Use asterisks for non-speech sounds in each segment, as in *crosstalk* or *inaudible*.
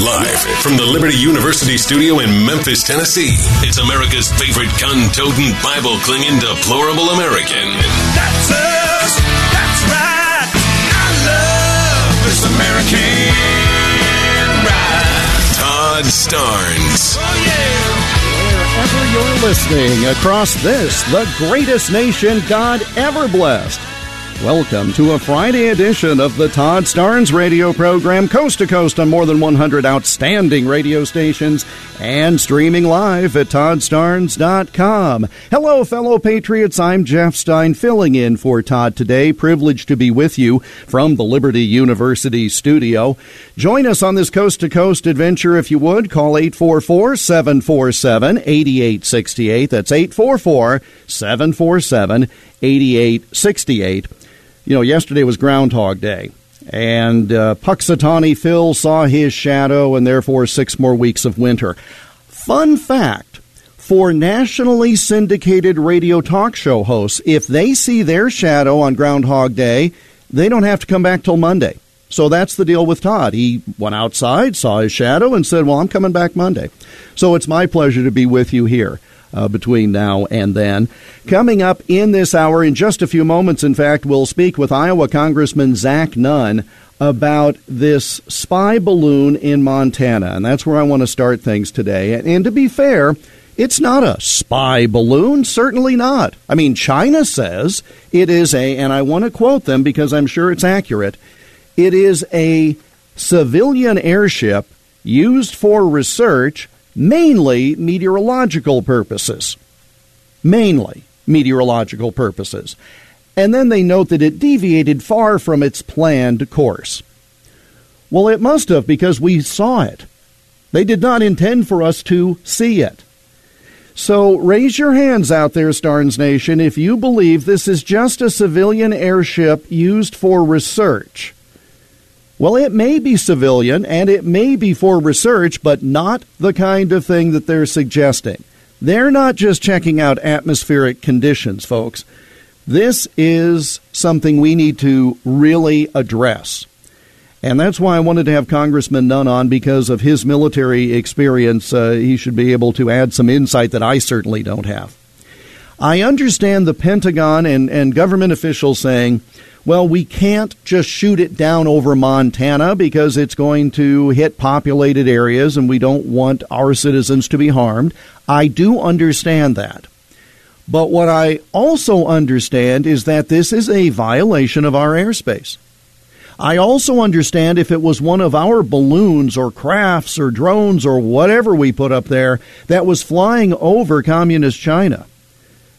Live from the Liberty University studio in Memphis, Tennessee, it's America's favorite gun toting, Bible clinging, deplorable American. That's us. That's right. I love this American ride. Todd Starnes. Oh, yeah. Wherever you're listening across this, the greatest nation God ever blessed. Welcome to a Friday edition of the Todd Starnes radio program, coast to coast on more than 100 outstanding radio stations and streaming live at toddstarnes.com. Hello, fellow patriots. I'm Jeff Stein, filling in for Todd today. Privileged to be with you from the Liberty University studio. Join us on this coast to coast adventure if you would. Call 844 747 8868. That's 844 747 8868. You know, yesterday was Groundhog Day, and uh, Punxsutawney Phil saw his shadow, and therefore six more weeks of winter. Fun fact for nationally syndicated radio talk show hosts, if they see their shadow on Groundhog Day, they don't have to come back till Monday. So that's the deal with Todd. He went outside, saw his shadow, and said, Well, I'm coming back Monday. So it's my pleasure to be with you here uh, between now and then. Coming up in this hour, in just a few moments, in fact, we'll speak with Iowa Congressman Zach Nunn about this spy balloon in Montana. And that's where I want to start things today. And, and to be fair, it's not a spy balloon, certainly not. I mean, China says it is a, and I want to quote them because I'm sure it's accurate, it is a civilian airship used for research mainly meteorological purposes. Mainly meteorological purposes. And then they note that it deviated far from its planned course. Well, it must have because we saw it. They did not intend for us to see it. So raise your hands out there, Starnes Nation, if you believe this is just a civilian airship used for research. Well, it may be civilian and it may be for research, but not the kind of thing that they're suggesting. They're not just checking out atmospheric conditions, folks. This is something we need to really address. And that's why I wanted to have Congressman Nunn on because of his military experience. Uh, he should be able to add some insight that I certainly don't have. I understand the Pentagon and, and government officials saying, well, we can't just shoot it down over Montana because it's going to hit populated areas and we don't want our citizens to be harmed. I do understand that. But what I also understand is that this is a violation of our airspace. I also understand if it was one of our balloons or crafts or drones or whatever we put up there that was flying over communist China,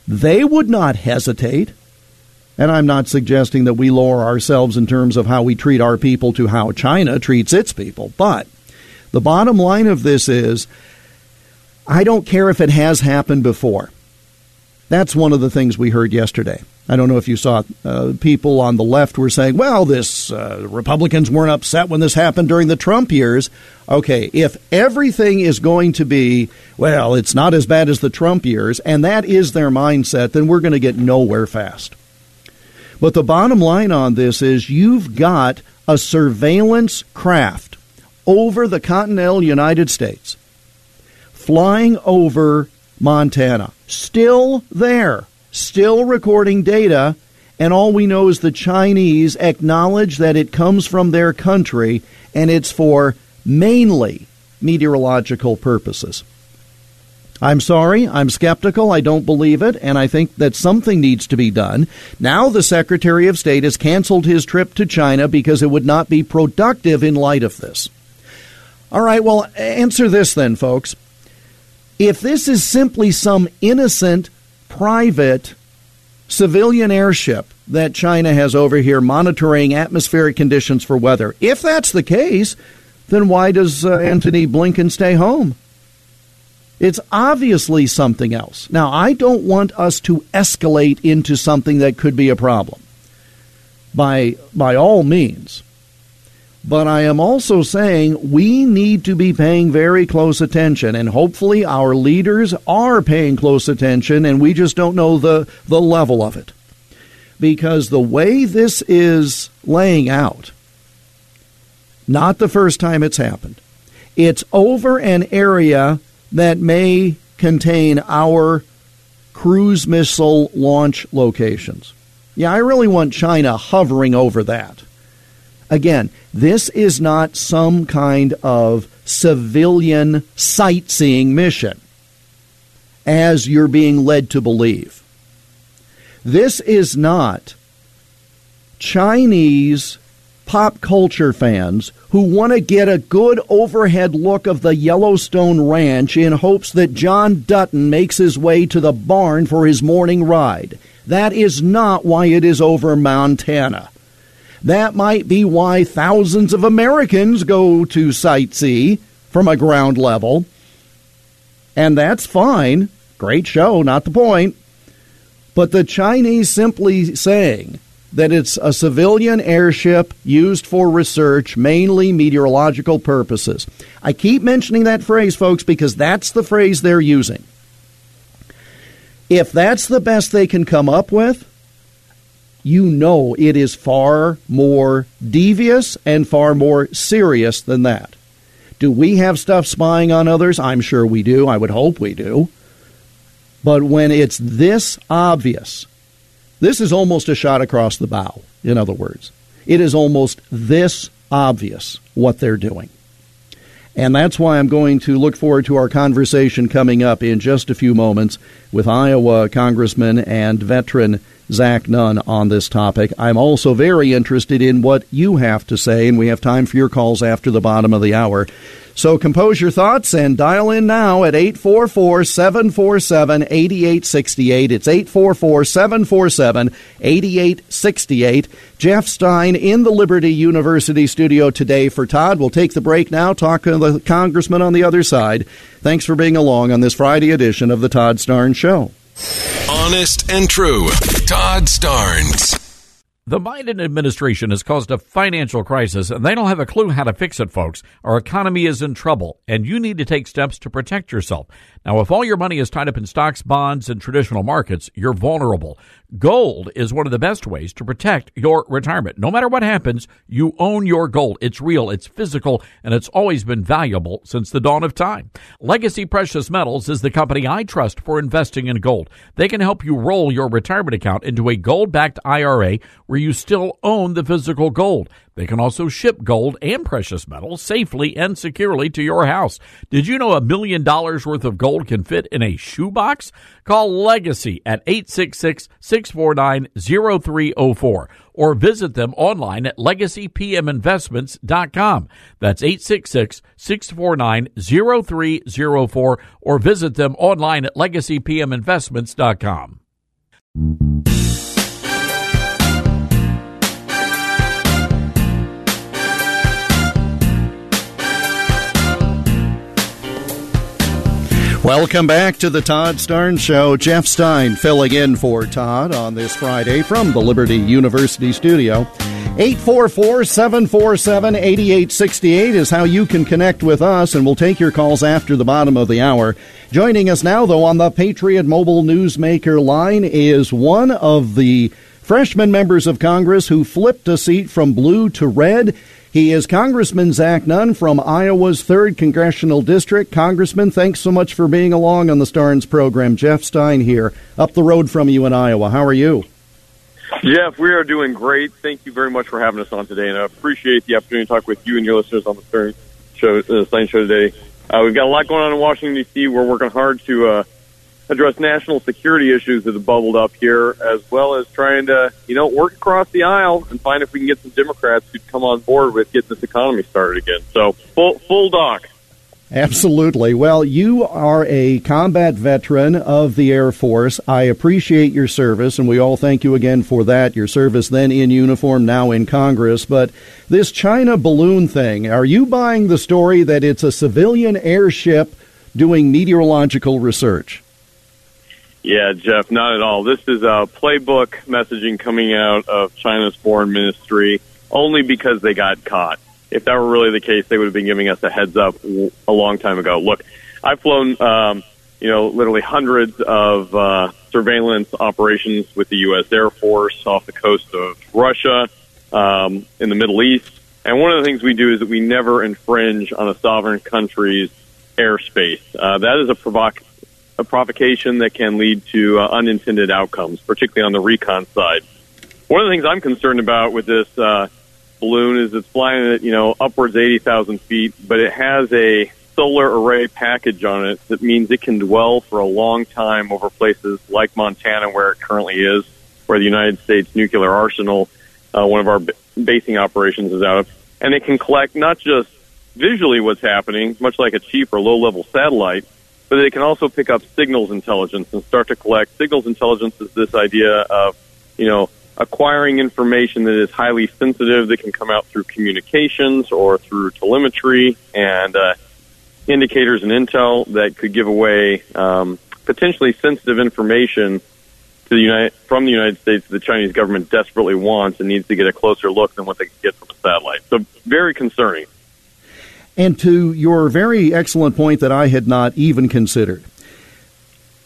they would not hesitate. And I'm not suggesting that we lower ourselves in terms of how we treat our people to how China treats its people. But the bottom line of this is I don't care if it has happened before. That's one of the things we heard yesterday. I don't know if you saw uh, people on the left were saying, well, this uh, Republicans weren't upset when this happened during the Trump years. Okay, if everything is going to be, well, it's not as bad as the Trump years, and that is their mindset, then we're going to get nowhere fast. But the bottom line on this is you've got a surveillance craft over the continental United States flying over Montana, still there, still recording data, and all we know is the Chinese acknowledge that it comes from their country and it's for mainly meteorological purposes. I'm sorry, I'm skeptical. I don't believe it, and I think that something needs to be done. Now, the Secretary of State has canceled his trip to China because it would not be productive in light of this. All right, well, answer this then, folks. If this is simply some innocent, private, civilian airship that China has over here monitoring atmospheric conditions for weather, if that's the case, then why does uh, Antony Blinken stay home? It's obviously something else. Now, I don't want us to escalate into something that could be a problem. By by all means. But I am also saying we need to be paying very close attention and hopefully our leaders are paying close attention and we just don't know the the level of it. Because the way this is laying out not the first time it's happened. It's over an area that may contain our cruise missile launch locations. Yeah, I really want China hovering over that. Again, this is not some kind of civilian sightseeing mission, as you're being led to believe. This is not Chinese pop culture fans who want to get a good overhead look of the Yellowstone Ranch in hopes that John Dutton makes his way to the barn for his morning ride. That is not why it is over Montana. That might be why thousands of Americans go to sightsee from a ground level. And that's fine. Great show, not the point. But the Chinese simply saying that it's a civilian airship used for research, mainly meteorological purposes. I keep mentioning that phrase, folks, because that's the phrase they're using. If that's the best they can come up with, you know it is far more devious and far more serious than that. Do we have stuff spying on others? I'm sure we do. I would hope we do. But when it's this obvious, this is almost a shot across the bow, in other words. It is almost this obvious what they're doing. And that's why I'm going to look forward to our conversation coming up in just a few moments with Iowa Congressman and veteran Zach Nunn on this topic. I'm also very interested in what you have to say, and we have time for your calls after the bottom of the hour. So compose your thoughts and dial in now at 844 747 8868. It's 844 747 8868. Jeff Stein in the Liberty University studio today for Todd. We'll take the break now, talk to the congressman on the other side. Thanks for being along on this Friday edition of the Todd Starnes Show. Honest and true. Todd Starnes. The Biden administration has caused a financial crisis, and they don't have a clue how to fix it, folks. Our economy is in trouble, and you need to take steps to protect yourself. Now, if all your money is tied up in stocks, bonds, and traditional markets, you're vulnerable. Gold is one of the best ways to protect your retirement. No matter what happens, you own your gold. It's real, it's physical, and it's always been valuable since the dawn of time. Legacy Precious Metals is the company I trust for investing in gold. They can help you roll your retirement account into a gold backed IRA where you still own the physical gold. They can also ship gold and precious metals safely and securely to your house. Did you know a million dollars worth of gold can fit in a shoebox? Call Legacy at 866 649 0304 or visit them online at legacypminvestments.com. That's 866 649 0304 or visit them online at legacypminvestments.com. Welcome back to the Todd Starnes Show. Jeff Stein filling in for Todd on this Friday from the Liberty University studio. 844 747 8868 is how you can connect with us, and we'll take your calls after the bottom of the hour. Joining us now, though, on the Patriot Mobile Newsmaker line is one of the freshman members of Congress who flipped a seat from blue to red. He is Congressman Zach Nunn from Iowa's 3rd Congressional District. Congressman, thanks so much for being along on the Starnes program. Jeff Stein here, up the road from you in Iowa. How are you? Jeff, we are doing great. Thank you very much for having us on today, and I appreciate the opportunity to talk with you and your listeners on the Stern show, uh, Stein show today. Uh, we've got a lot going on in Washington, D.C. We're working hard to uh, address national security issues that have bubbled up here, as well as trying to, you know, work across the aisle and find if we can get some Democrats who'd come on board with getting this economy started again. So, full, full dock. Absolutely. Well, you are a combat veteran of the Air Force. I appreciate your service, and we all thank you again for that. Your service then in uniform, now in Congress. But this China balloon thing, are you buying the story that it's a civilian airship doing meteorological research? Yeah, Jeff, not at all. This is a playbook messaging coming out of China's foreign ministry only because they got caught if that were really the case, they would have been giving us a heads up a long time ago. Look, I've flown, um, you know, literally hundreds of uh, surveillance operations with the U.S. Air Force off the coast of Russia, um, in the Middle East. And one of the things we do is that we never infringe on a sovereign country's airspace. Uh, that is a, provoc- a provocation that can lead to uh, unintended outcomes, particularly on the recon side. One of the things I'm concerned about with this uh, balloon is it's flying at you know upwards eighty thousand feet, but it has a solar array package on it that means it can dwell for a long time over places like Montana, where it currently is, where the United States nuclear arsenal, uh, one of our b- basing operations, is out of, and it can collect not just visually what's happening, much like a cheap or low-level satellite, but it can also pick up signals intelligence and start to collect signals intelligence. Is this idea of you know acquiring information that is highly sensitive that can come out through communications or through telemetry and uh, indicators and intel that could give away um, potentially sensitive information to the United, from the United States the Chinese government desperately wants and needs to get a closer look than what they can get from a satellite. So very concerning. And to your very excellent point that I had not even considered,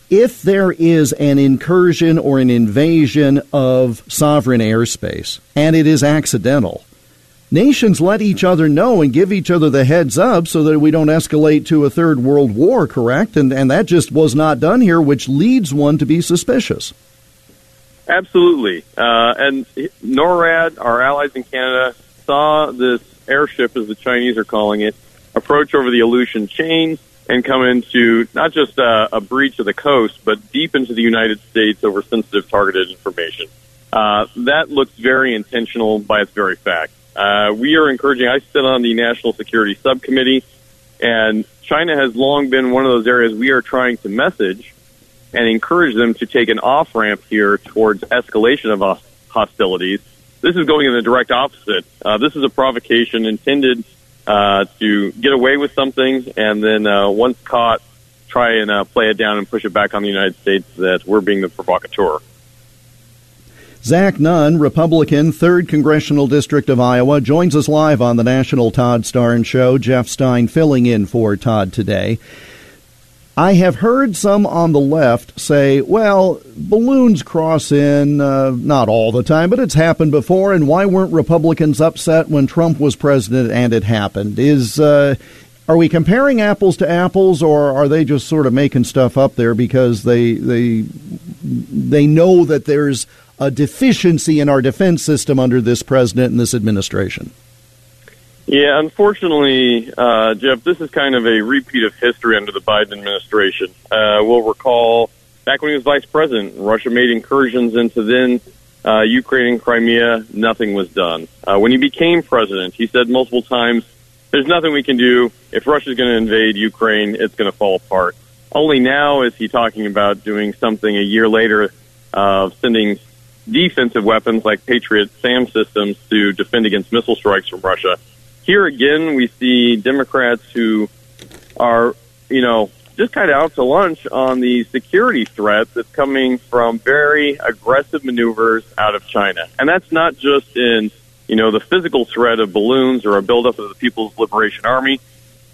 if there is an incursion or an invasion of sovereign airspace and it is accidental, nations let each other know and give each other the heads up so that we don't escalate to a third world war, correct? And, and that just was not done here, which leads one to be suspicious. Absolutely. Uh, and NORAD, our allies in Canada, saw this airship, as the Chinese are calling it, approach over the Aleutian chain and come into not just a, a breach of the coast, but deep into the United States over sensitive targeted information. Uh, that looks very intentional by its very fact. Uh, we are encouraging, I sit on the National Security Subcommittee, and China has long been one of those areas we are trying to message and encourage them to take an off ramp here towards escalation of hostilities. This is going in the direct opposite. Uh, this is a provocation intended uh, to get away with something, and then uh, once caught, try and uh, play it down and push it back on the United States that we're being the provocateur. Zach Nunn, Republican, 3rd Congressional District of Iowa, joins us live on the National Todd Starnes Show. Jeff Stein filling in for Todd today. I have heard some on the left say, well, balloons cross in, uh, not all the time, but it's happened before, and why weren't Republicans upset when Trump was president and it happened? Is, uh, are we comparing apples to apples, or are they just sort of making stuff up there because they, they, they know that there's a deficiency in our defense system under this president and this administration? Yeah, unfortunately, uh, Jeff, this is kind of a repeat of history under the Biden administration. Uh, we'll recall back when he was vice president, Russia made incursions into then uh, Ukraine and Crimea. Nothing was done. Uh, when he became president, he said multiple times, "There's nothing we can do. If Russia's going to invade Ukraine, it's going to fall apart." Only now is he talking about doing something a year later of sending defensive weapons like Patriot SAM systems to defend against missile strikes from Russia here again, we see Democrats who are, you know, just kind of out to lunch on the security threat that's coming from very aggressive maneuvers out of China. And that's not just in, you know, the physical threat of balloons or a buildup of the People's Liberation Army,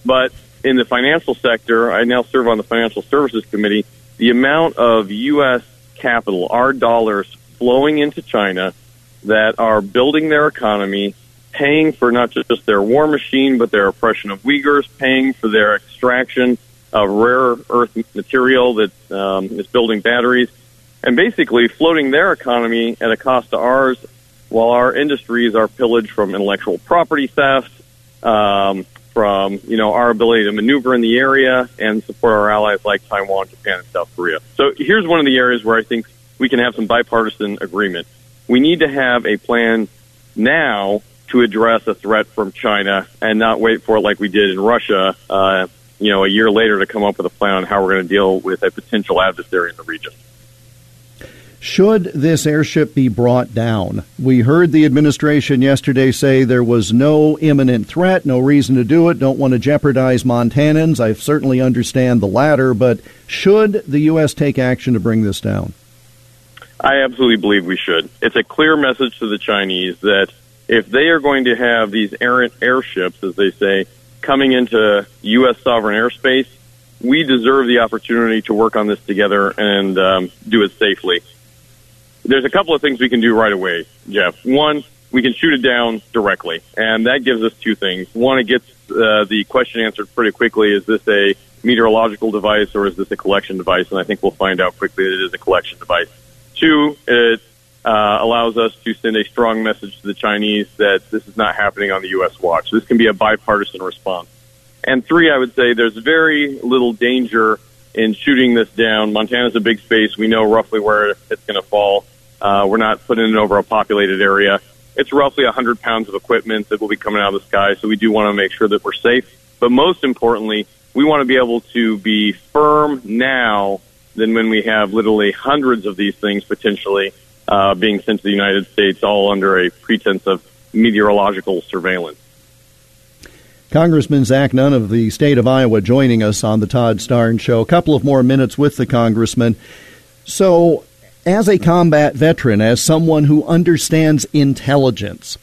but in the financial sector, I now serve on the Financial Services Committee, the amount of U.S. capital, our dollars flowing into China that are building their economy, paying for not just their war machine, but their oppression of Uyghurs, paying for their extraction of rare earth material that um, is building batteries, and basically floating their economy at a cost to ours, while our industries are pillaged from intellectual property theft, um, from you know our ability to maneuver in the area and support our allies like Taiwan, Japan, and South Korea. So here's one of the areas where I think we can have some bipartisan agreement. We need to have a plan now to address a threat from China and not wait for it like we did in Russia. Uh, you know, a year later to come up with a plan on how we're going to deal with a potential adversary in the region. Should this airship be brought down? We heard the administration yesterday say there was no imminent threat, no reason to do it, don't want to jeopardize Montanans. I certainly understand the latter, but should the U.S. take action to bring this down? I absolutely believe we should. It's a clear message to the Chinese that if they are going to have these errant airships, as they say, coming into U.S. sovereign airspace, we deserve the opportunity to work on this together and um, do it safely. There's a couple of things we can do right away, Jeff. One, we can shoot it down directly, and that gives us two things. One, it gets uh, the question answered pretty quickly: is this a meteorological device or is this a collection device? And I think we'll find out quickly that it is a collection device. Two, it uh, allows us to send a strong message to the Chinese that this is not happening on the U.S. watch. This can be a bipartisan response. And three, I would say there's very little danger in shooting this down. Montana's a big space. We know roughly where it's going to fall. Uh, we're not putting it over a populated area. It's roughly 100 pounds of equipment that will be coming out of the sky, so we do want to make sure that we're safe. But most importantly, we want to be able to be firm now than when we have literally hundreds of these things potentially uh, being sent to the United States, all under a pretense of meteorological surveillance. Congressman Zach Nunn of the state of Iowa joining us on the Todd Starnes Show. A couple of more minutes with the congressman. So, as a combat veteran, as someone who understands intelligence,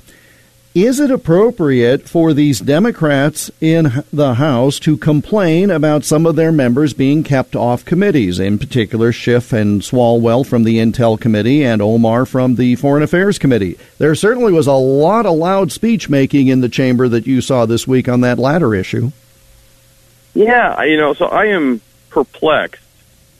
is it appropriate for these Democrats in the House to complain about some of their members being kept off committees, in particular Schiff and Swalwell from the Intel Committee and Omar from the Foreign Affairs Committee? There certainly was a lot of loud speech making in the chamber that you saw this week on that latter issue. Yeah, you know, so I am perplexed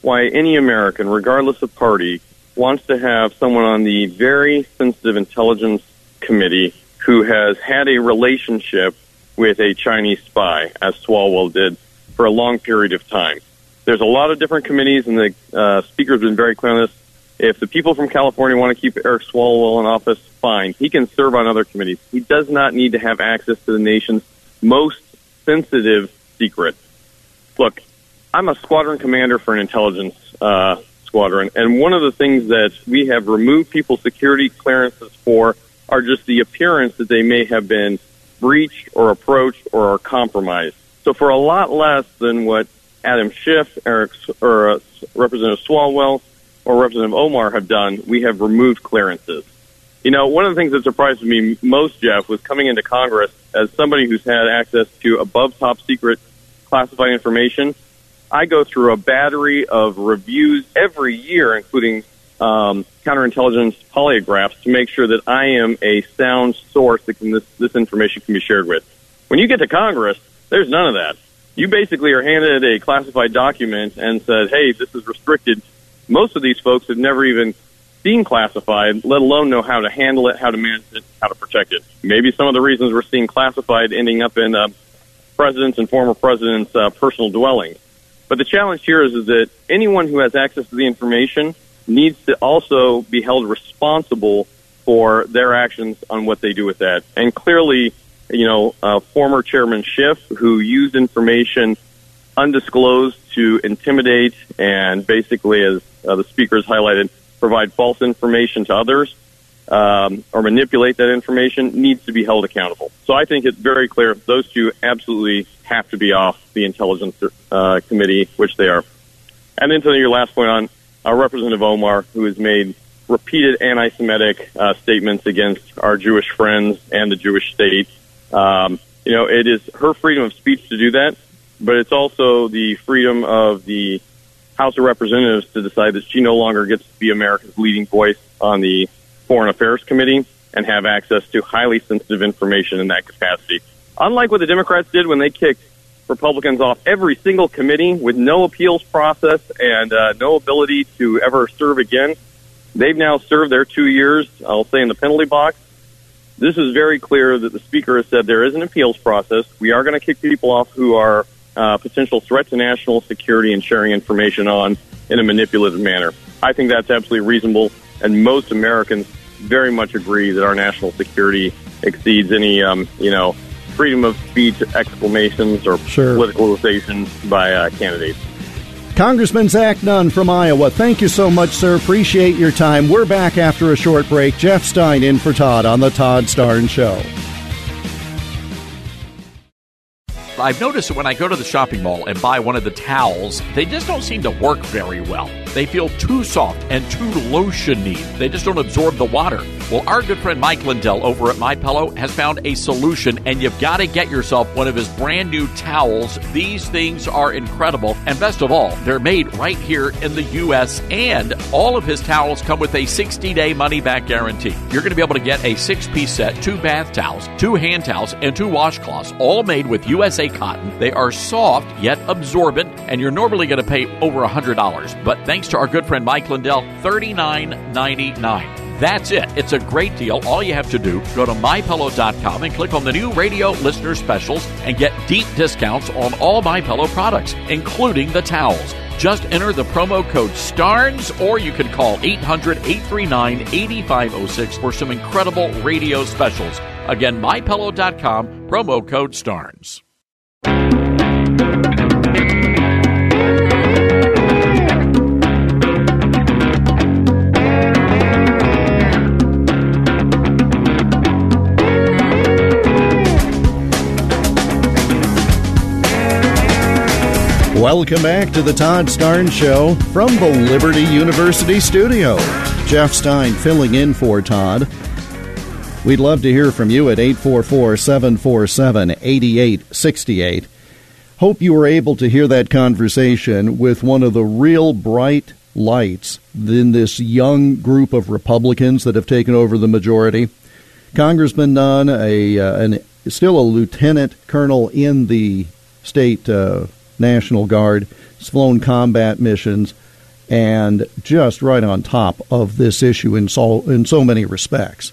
why any American, regardless of party, wants to have someone on the very sensitive intelligence committee who has had a relationship with a Chinese spy, as Swalwell did, for a long period of time. There's a lot of different committees, and the uh, speaker's been very clear on this. If the people from California want to keep Eric Swalwell in office, fine. He can serve on other committees. He does not need to have access to the nation's most sensitive secret. Look, I'm a squadron commander for an intelligence uh, squadron, and one of the things that we have removed people's security clearances for are just the appearance that they may have been breached or approached or are compromised. So for a lot less than what Adam Schiff, Eric, or uh, Representative Swalwell, or Representative Omar have done, we have removed clearances. You know, one of the things that surprised me most, Jeff, was coming into Congress as somebody who's had access to above top secret classified information. I go through a battery of reviews every year, including um, counterintelligence polygraphs to make sure that I am a sound source that can, this, this information can be shared with. When you get to Congress, there's none of that. You basically are handed a classified document and said, hey, this is restricted. Most of these folks have never even seen classified, let alone know how to handle it, how to manage it, how to protect it. Maybe some of the reasons we're seeing classified ending up in uh, presidents and former presidents' uh, personal dwellings. But the challenge here is, is that anyone who has access to the information – needs to also be held responsible for their actions on what they do with that. And clearly, you know, uh, former Chairman Schiff, who used information undisclosed to intimidate and basically, as uh, the speakers highlighted, provide false information to others um, or manipulate that information, needs to be held accountable. So I think it's very clear those two absolutely have to be off the Intelligence uh, Committee, which they are. And then to your last point on uh, Representative Omar, who has made repeated anti-Semitic uh, statements against our Jewish friends and the Jewish state. Um, you know, it is her freedom of speech to do that, but it's also the freedom of the House of Representatives to decide that she no longer gets to be America's leading voice on the Foreign Affairs Committee and have access to highly sensitive information in that capacity. Unlike what the Democrats did when they kicked Republicans off every single committee with no appeals process and uh, no ability to ever serve again. They've now served their two years, I'll say, in the penalty box. this is very clear that the speaker has said there is an appeals process. We are going to kick people off who are uh, potential threat to national security and sharing information on in a manipulative manner. I think that's absolutely reasonable, and most Americans very much agree that our national security exceeds any, um, you know, freedom of speech exclamations or Sure. politicalization by uh, candidates. Congressman Zach Nunn from Iowa, thank you so much, sir. Appreciate your time. We're back after a short break. Jeff Stein in for Todd on The Todd Starnes Show. I've noticed that when I go to the shopping mall and buy one of the towels, they just don't seem to work very well. They feel too soft and too lotiony. They just don't absorb the water. Well, our good friend Mike Lindell over at My Pillow has found a solution, and you've got to get yourself one of his brand new towels. These things are incredible, and best of all, they're made right here in the U.S. And all of his towels come with a 60-day money-back guarantee. You're going to be able to get a six-piece set, two bath towels, two hand towels, and two washcloths, all made with USA cotton. They are soft yet absorbent, and you're normally going to pay over $100. But thanks to our good friend Mike Lindell, $39.99. That's it. It's a great deal. All you have to do, go to mypillow.com and click on the new radio listener specials and get deep discounts on all MyPillow products, including the towels. Just enter the promo code STARNES or you can call 800 839 8506 for some incredible radio specials. Again, mypillow.com, promo code STARNES. Welcome back to the Todd Starnes Show from the Liberty University studio. Jeff Stein filling in for Todd. We'd love to hear from you at 844 747 8868. Hope you were able to hear that conversation with one of the real bright lights in this young group of Republicans that have taken over the majority. Congressman Nunn, a, uh, an, still a lieutenant colonel in the state uh, National Guard, has flown combat missions, and just right on top of this issue in so, in so many respects.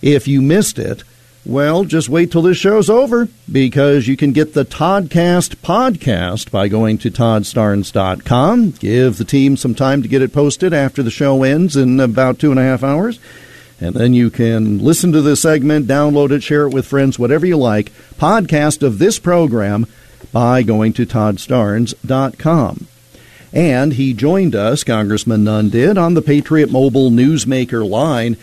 If you missed it, well, just wait till this show's over because you can get the Toddcast podcast by going to toddstarnes.com. Give the team some time to get it posted after the show ends in about two and a half hours. And then you can listen to this segment, download it, share it with friends, whatever you like. Podcast of this program by going to toddstarnes.com. And he joined us, Congressman Nunn did, on the Patriot Mobile Newsmaker line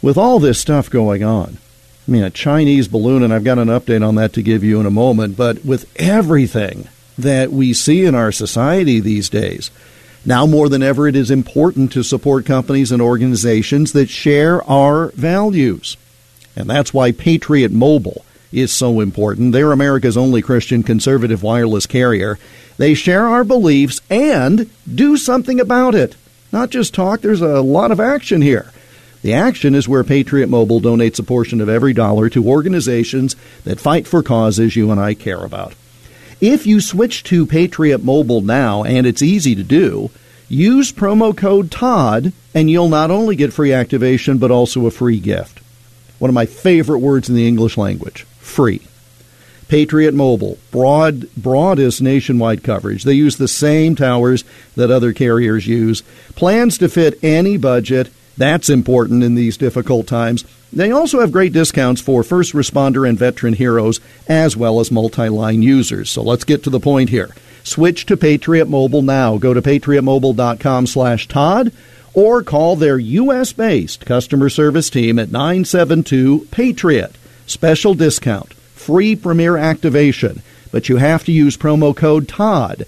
with all this stuff going on. I mean, a Chinese balloon, and I've got an update on that to give you in a moment, but with everything that we see in our society these days, now more than ever, it is important to support companies and organizations that share our values. And that's why Patriot Mobile is so important. They're America's only Christian conservative wireless carrier. They share our beliefs and do something about it. Not just talk, there's a lot of action here. The action is where Patriot Mobile donates a portion of every dollar to organizations that fight for causes you and I care about. If you switch to Patriot Mobile now, and it's easy to do, use promo code TODD and you'll not only get free activation but also a free gift. One of my favorite words in the English language free. Patriot Mobile, broad, broadest nationwide coverage. They use the same towers that other carriers use. Plans to fit any budget. That's important in these difficult times. They also have great discounts for first responder and veteran heroes, as well as multi line users. So let's get to the point here. Switch to Patriot Mobile now. Go to patriotmobile.com slash Todd or call their U.S. based customer service team at 972 Patriot. Special discount, free premier activation, but you have to use promo code TODD.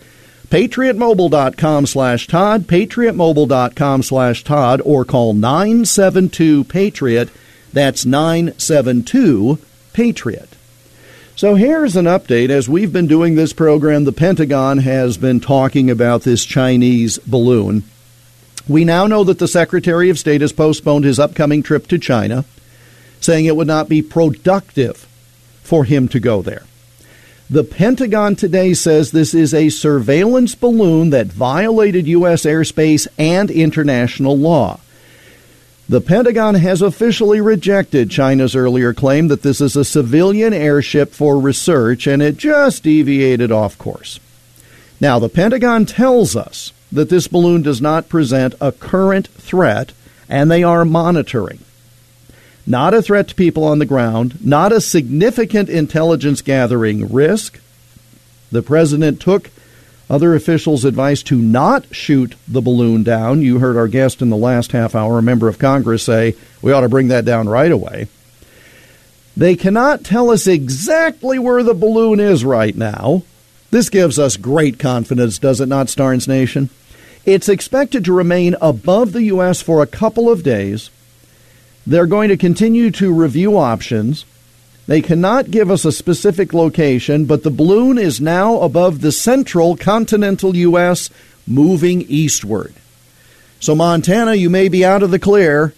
PatriotMobile.com slash Todd, PatriotMobile.com slash Todd, or call 972 Patriot. That's 972 Patriot. So here's an update. As we've been doing this program, the Pentagon has been talking about this Chinese balloon. We now know that the Secretary of State has postponed his upcoming trip to China, saying it would not be productive for him to go there. The Pentagon today says this is a surveillance balloon that violated U.S. airspace and international law. The Pentagon has officially rejected China's earlier claim that this is a civilian airship for research and it just deviated off course. Now, the Pentagon tells us that this balloon does not present a current threat and they are monitoring. Not a threat to people on the ground, not a significant intelligence gathering risk. The president took other officials' advice to not shoot the balloon down. You heard our guest in the last half hour, a member of Congress, say we ought to bring that down right away. They cannot tell us exactly where the balloon is right now. This gives us great confidence, does it not, Starnes Nation? It's expected to remain above the U.S. for a couple of days. They're going to continue to review options. They cannot give us a specific location, but the balloon is now above the central continental U.S., moving eastward. So, Montana, you may be out of the clear,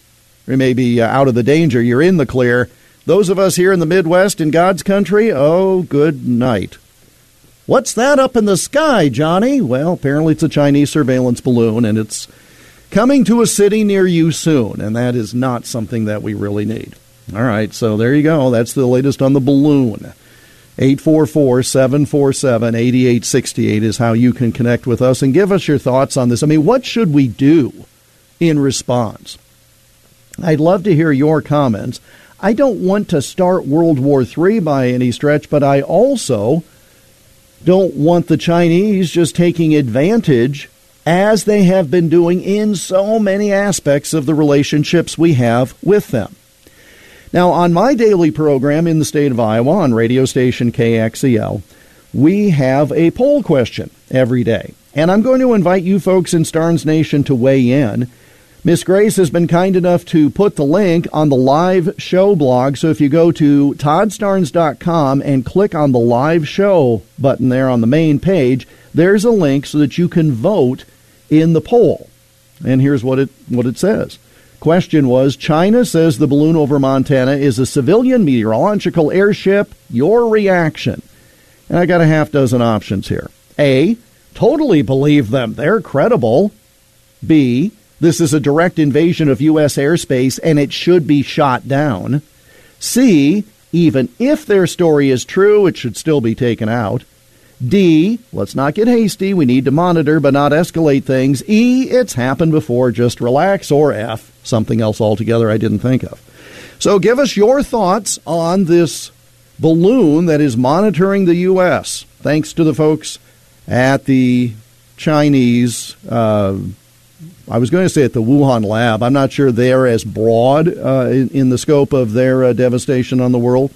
you may be uh, out of the danger. You're in the clear. Those of us here in the Midwest, in God's country, oh, good night. What's that up in the sky, Johnny? Well, apparently it's a Chinese surveillance balloon, and it's coming to a city near you soon, and that is not something that we really need. All right, so there you go. That's the latest on the balloon. 844 747 8868 is how you can connect with us and give us your thoughts on this. I mean, what should we do in response? I'd love to hear your comments. I don't want to start World War III by any stretch, but I also don't want the Chinese just taking advantage as they have been doing in so many aspects of the relationships we have with them. Now, on my daily program in the state of Iowa on radio station KXEL, we have a poll question every day. And I'm going to invite you folks in Starnes Nation to weigh in Miss Grace has been kind enough to put the link on the live show blog. So if you go to toddstarnes.com and click on the live show button there on the main page, there's a link so that you can vote in the poll. And here's what it what it says. Question was China says the balloon over Montana is a civilian meteorological airship. Your reaction? And I got a half dozen options here. A. Totally believe them. They're credible. B this is a direct invasion of U.S. airspace and it should be shot down. C. Even if their story is true, it should still be taken out. D. Let's not get hasty. We need to monitor but not escalate things. E. It's happened before. Just relax. Or F. Something else altogether I didn't think of. So give us your thoughts on this balloon that is monitoring the U.S. Thanks to the folks at the Chinese uh, I was going to say at the Wuhan lab. I'm not sure they're as broad uh, in, in, the scope of their uh, devastation on the world.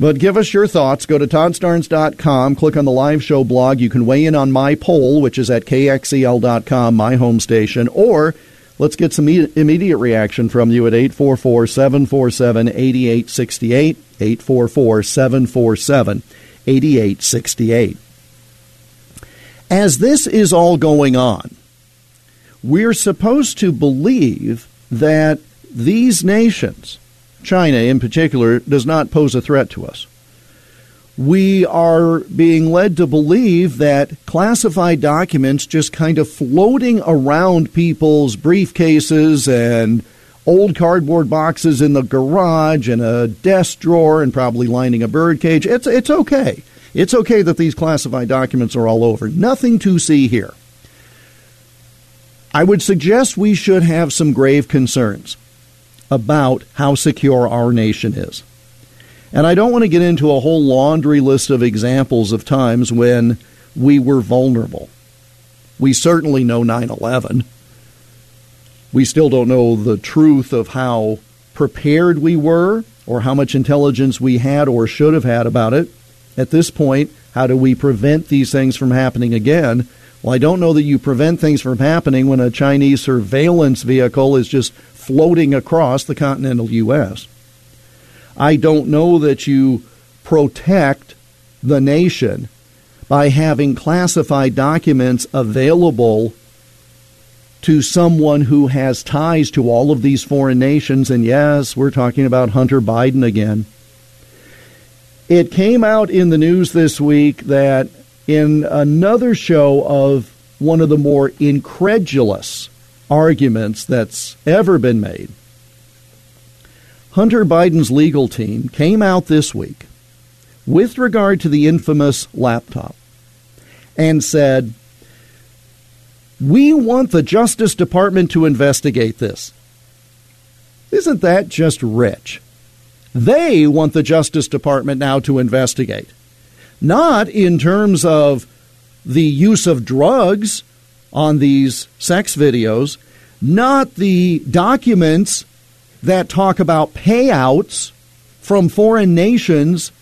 But give us your thoughts. Go to toddstarnes.com, click on the live show blog. You can weigh in on my poll, which is at kxel.com, my home station, or let's get some immediate reaction from you at 844 747 8868. 844 747 8868. As this is all going on, we're supposed to believe that these nations, China in particular, does not pose a threat to us. We are being led to believe that classified documents just kind of floating around people's briefcases and old cardboard boxes in the garage and a desk drawer and probably lining a bird cage. It's, it's okay. It's okay that these classified documents are all over. Nothing to see here. I would suggest we should have some grave concerns about how secure our nation is. And I don't want to get into a whole laundry list of examples of times when we were vulnerable. We certainly know 9 11. We still don't know the truth of how prepared we were or how much intelligence we had or should have had about it. At this point, how do we prevent these things from happening again? Well, I don't know that you prevent things from happening when a Chinese surveillance vehicle is just floating across the continental U.S. I don't know that you protect the nation by having classified documents available to someone who has ties to all of these foreign nations. And yes, we're talking about Hunter Biden again. It came out in the news this week that in another show of one of the more incredulous arguments that's ever been made. Hunter Biden's legal team came out this week with regard to the infamous laptop and said, We want the Justice Department to investigate this. Isn't that just rich? They want the Justice Department now to investigate. Not in terms of the use of drugs on these sex videos, not the documents that talk about payouts from foreign nations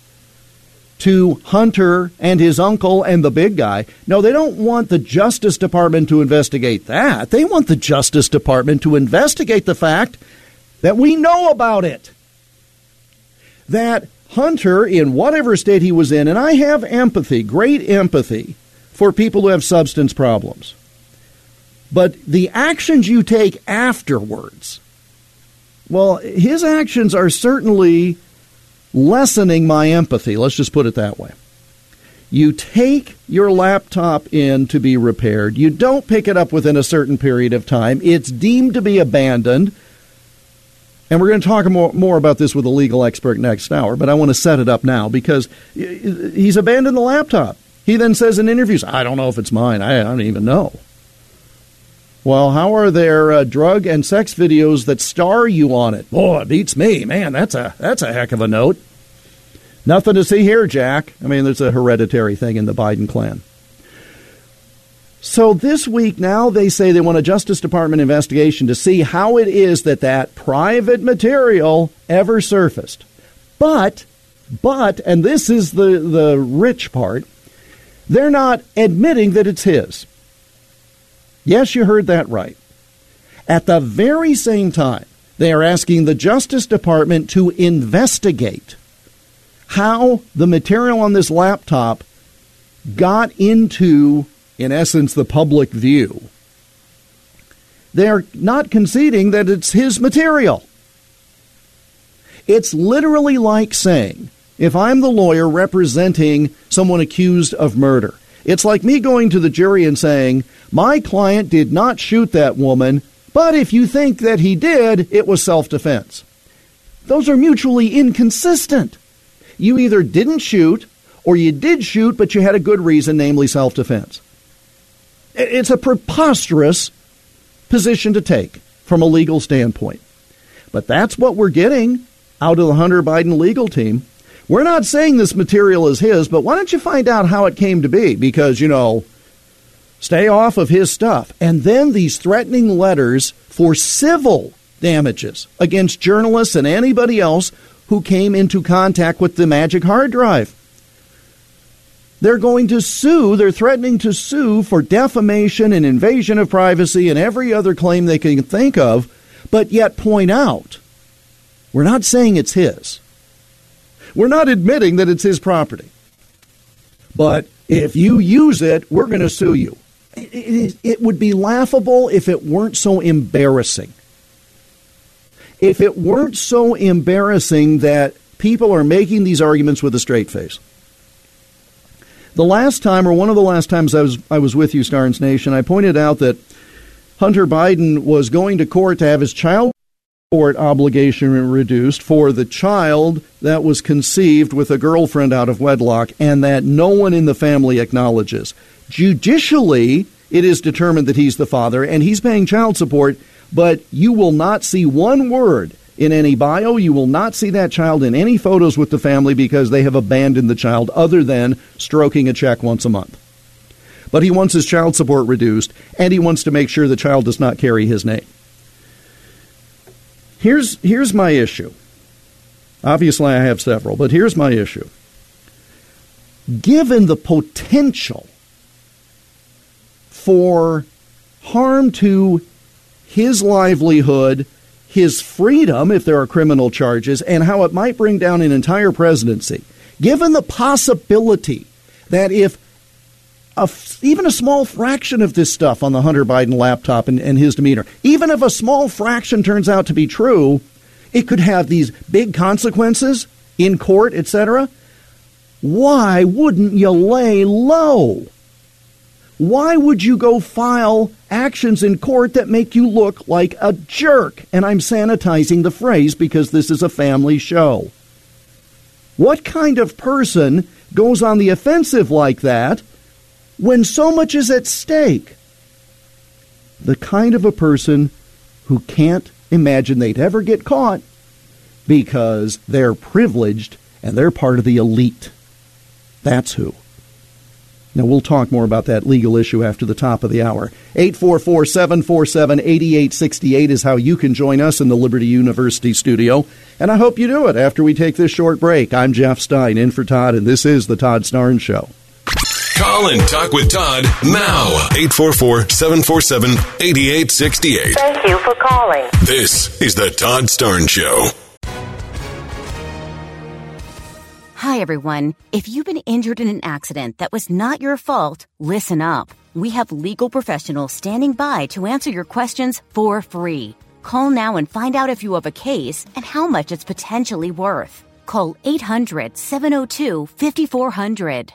to Hunter and his uncle and the big guy. No, they don't want the Justice Department to investigate that. They want the Justice Department to investigate the fact that we know about it. That Hunter, in whatever state he was in, and I have empathy, great empathy, for people who have substance problems. But the actions you take afterwards, well, his actions are certainly lessening my empathy. Let's just put it that way. You take your laptop in to be repaired. You don't pick it up within a certain period of time. It's deemed to be abandoned. And we're going to talk more, more about this with a legal expert next hour, but I want to set it up now because he's abandoned the laptop. He then says in interviews, I don't know if it's mine. I, I don't even know. Well, how are there uh, drug and sex videos that star you on it? Boy, it beats me. Man, that's a that's a heck of a note. Nothing to see here, Jack. I mean, there's a hereditary thing in the Biden clan. So this week now they say they want a Justice Department investigation to see how it is that that private material ever surfaced. But but and this is the the rich part, they're not admitting that it's his. Yes, you heard that right. At the very same time, they are asking the Justice Department to investigate how the material on this laptop got into, in essence, the public view. They're not conceding that it's his material. It's literally like saying, if I'm the lawyer representing someone accused of murder, it's like me going to the jury and saying, My client did not shoot that woman, but if you think that he did, it was self defense. Those are mutually inconsistent. You either didn't shoot or you did shoot, but you had a good reason, namely self defense. It's a preposterous position to take from a legal standpoint. But that's what we're getting out of the Hunter Biden legal team. We're not saying this material is his, but why don't you find out how it came to be? Because, you know, stay off of his stuff. And then these threatening letters for civil damages against journalists and anybody else who came into contact with the magic hard drive. They're going to sue, they're threatening to sue for defamation and invasion of privacy and every other claim they can think of, but yet point out we're not saying it's his. We're not admitting that it's his property. But if you use it, we're going to sue you. It, it, it, would be laughable if it weren't so embarrassing. If it weren't so embarrassing that people are making these arguments with a straight face. The last time, or one of the last times I was I was with you, Starnes Nation, I pointed out that Hunter Biden was going to court to have his child support obligation reduced for the child that was conceived with a girlfriend out of wedlock and that no one in the family acknowledges. Judicially, it is determined that he's the father and he's paying child support, but you will not see one word in any bio. You will not see that child in any photos with the family because they have abandoned the child other than stroking a check once a month. But he wants his child support reduced and he wants to make sure the child does not carry his name. Here's, here's my issue. Obviously, I have several, but here's my issue. Given the potential for harm to his livelihood, his freedom, if there are criminal charges, and how it might bring down an entire presidency, given the possibility that if even a small fraction of this stuff on the Hunter Biden laptop and, and his demeanor, even if a small fraction turns out to be true, it could have these big consequences in court, etc. Why wouldn't you lay low? why would you go file actions in court that make you look like a jerk? And I'm sanitizing the phrase because this is a family show. What kind of person goes on the offensive like that when so much is at stake? The kind of a person who can't imagine they'd ever get caught because they're privileged and they're part of the elite. That's who. Now, we'll talk more about that legal issue after the top of the hour. 844 747 8868 is how you can join us in the Liberty University studio. And I hope you do it after we take this short break. I'm Jeff Stein, in for Todd, and this is The Todd Starnes Show. Call and talk with Todd now. 844 747 8868. Thank you for calling. This is The Todd Starnes Show. Hi, everyone. If you've been injured in an accident that was not your fault, listen up. We have legal professionals standing by to answer your questions for free. Call now and find out if you have a case and how much it's potentially worth. Call 800 702 5400.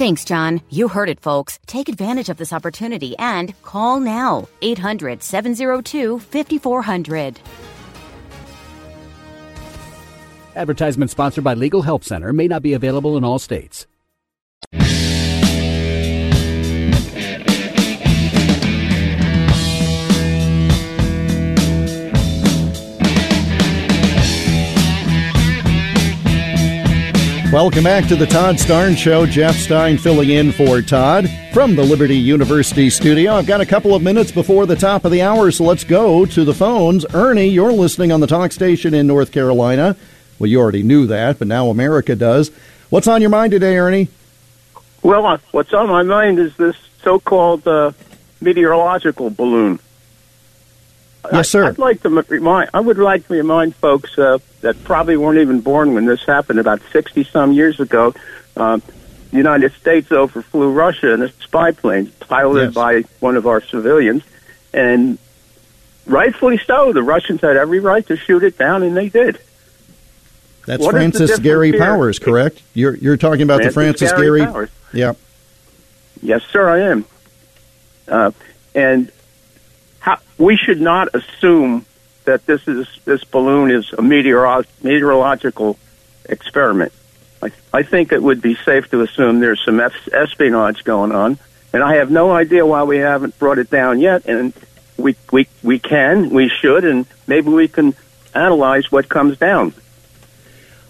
Thanks, John. You heard it, folks. Take advantage of this opportunity and call now. 800 702 5400. Advertisement sponsored by Legal Help Center may not be available in all states. Welcome back to the Todd Starnes Show. Jeff Stein filling in for Todd from the Liberty University studio. I've got a couple of minutes before the top of the hour, so let's go to the phones. Ernie, you're listening on the talk station in North Carolina. Well, you already knew that, but now America does. What's on your mind today, Ernie? Well, uh, what's on my mind is this so-called uh, meteorological balloon. Yes, sir. I, would like to remind. I would like to remind folks uh, that probably weren't even born when this happened about sixty some years ago. Um, the United States overflew Russia in a spy plane piloted Yes. by one of our civilians, and rightfully so. The Russians had every right to shoot it down, and they did. That's What is the Francis Gary here? Powers, correct? You're you're talking about the Francis Francis Gary Gary. Powers. Yeah. Yes, sir, I am. Uh, and how, we should not assume that this is this balloon is a meteoro- meteorological experiment. I, I think it would be safe to assume there's some es- espionage going on, and I have no idea why we haven't brought it down yet. And we we we can, we should, and maybe we can analyze what comes down.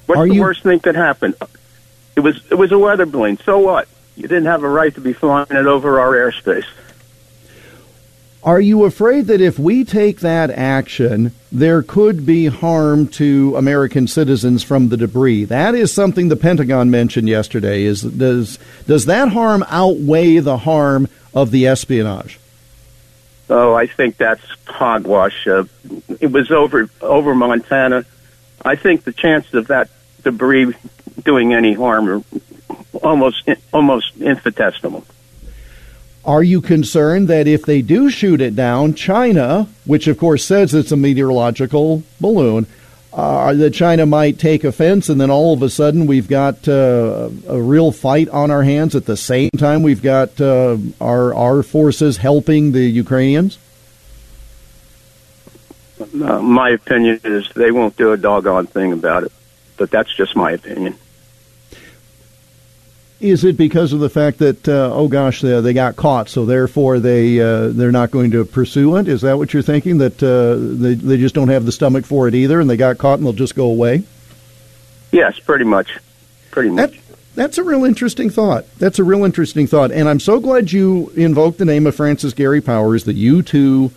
What's Are the you- worst thing that happened? It was it was a weather balloon. So what? You didn't have a right to be flying it over our airspace. Are you afraid that if we take that action, there could be harm to American citizens from the debris? That is something the Pentagon mentioned yesterday. Is does does that harm outweigh the harm of the espionage? Oh, I think that's hogwash. Uh, it was over over Montana. I think the chances of that debris doing any harm are almost almost infinitesimal. Are you concerned that if they do shoot it down, China, which of course says it's a meteorological balloon, uh, that China might take offense, and then all of a sudden we've got uh, a real fight on our hands. At the same time, we've got uh, our our forces helping the Ukrainians. Uh, my opinion is they won't do a doggone thing about it, but that's just my opinion. Is it because of the fact that uh, oh gosh they, they got caught, so therefore they uh, they're not going to pursue it? Is that what you're thinking? That uh, they they just don't have the stomach for it either, and they got caught and they'll just go away? Yes, pretty much, pretty much. That, that's a real interesting thought. That's a real interesting thought, and I'm so glad you invoked the name of Francis Gary Powers, the U two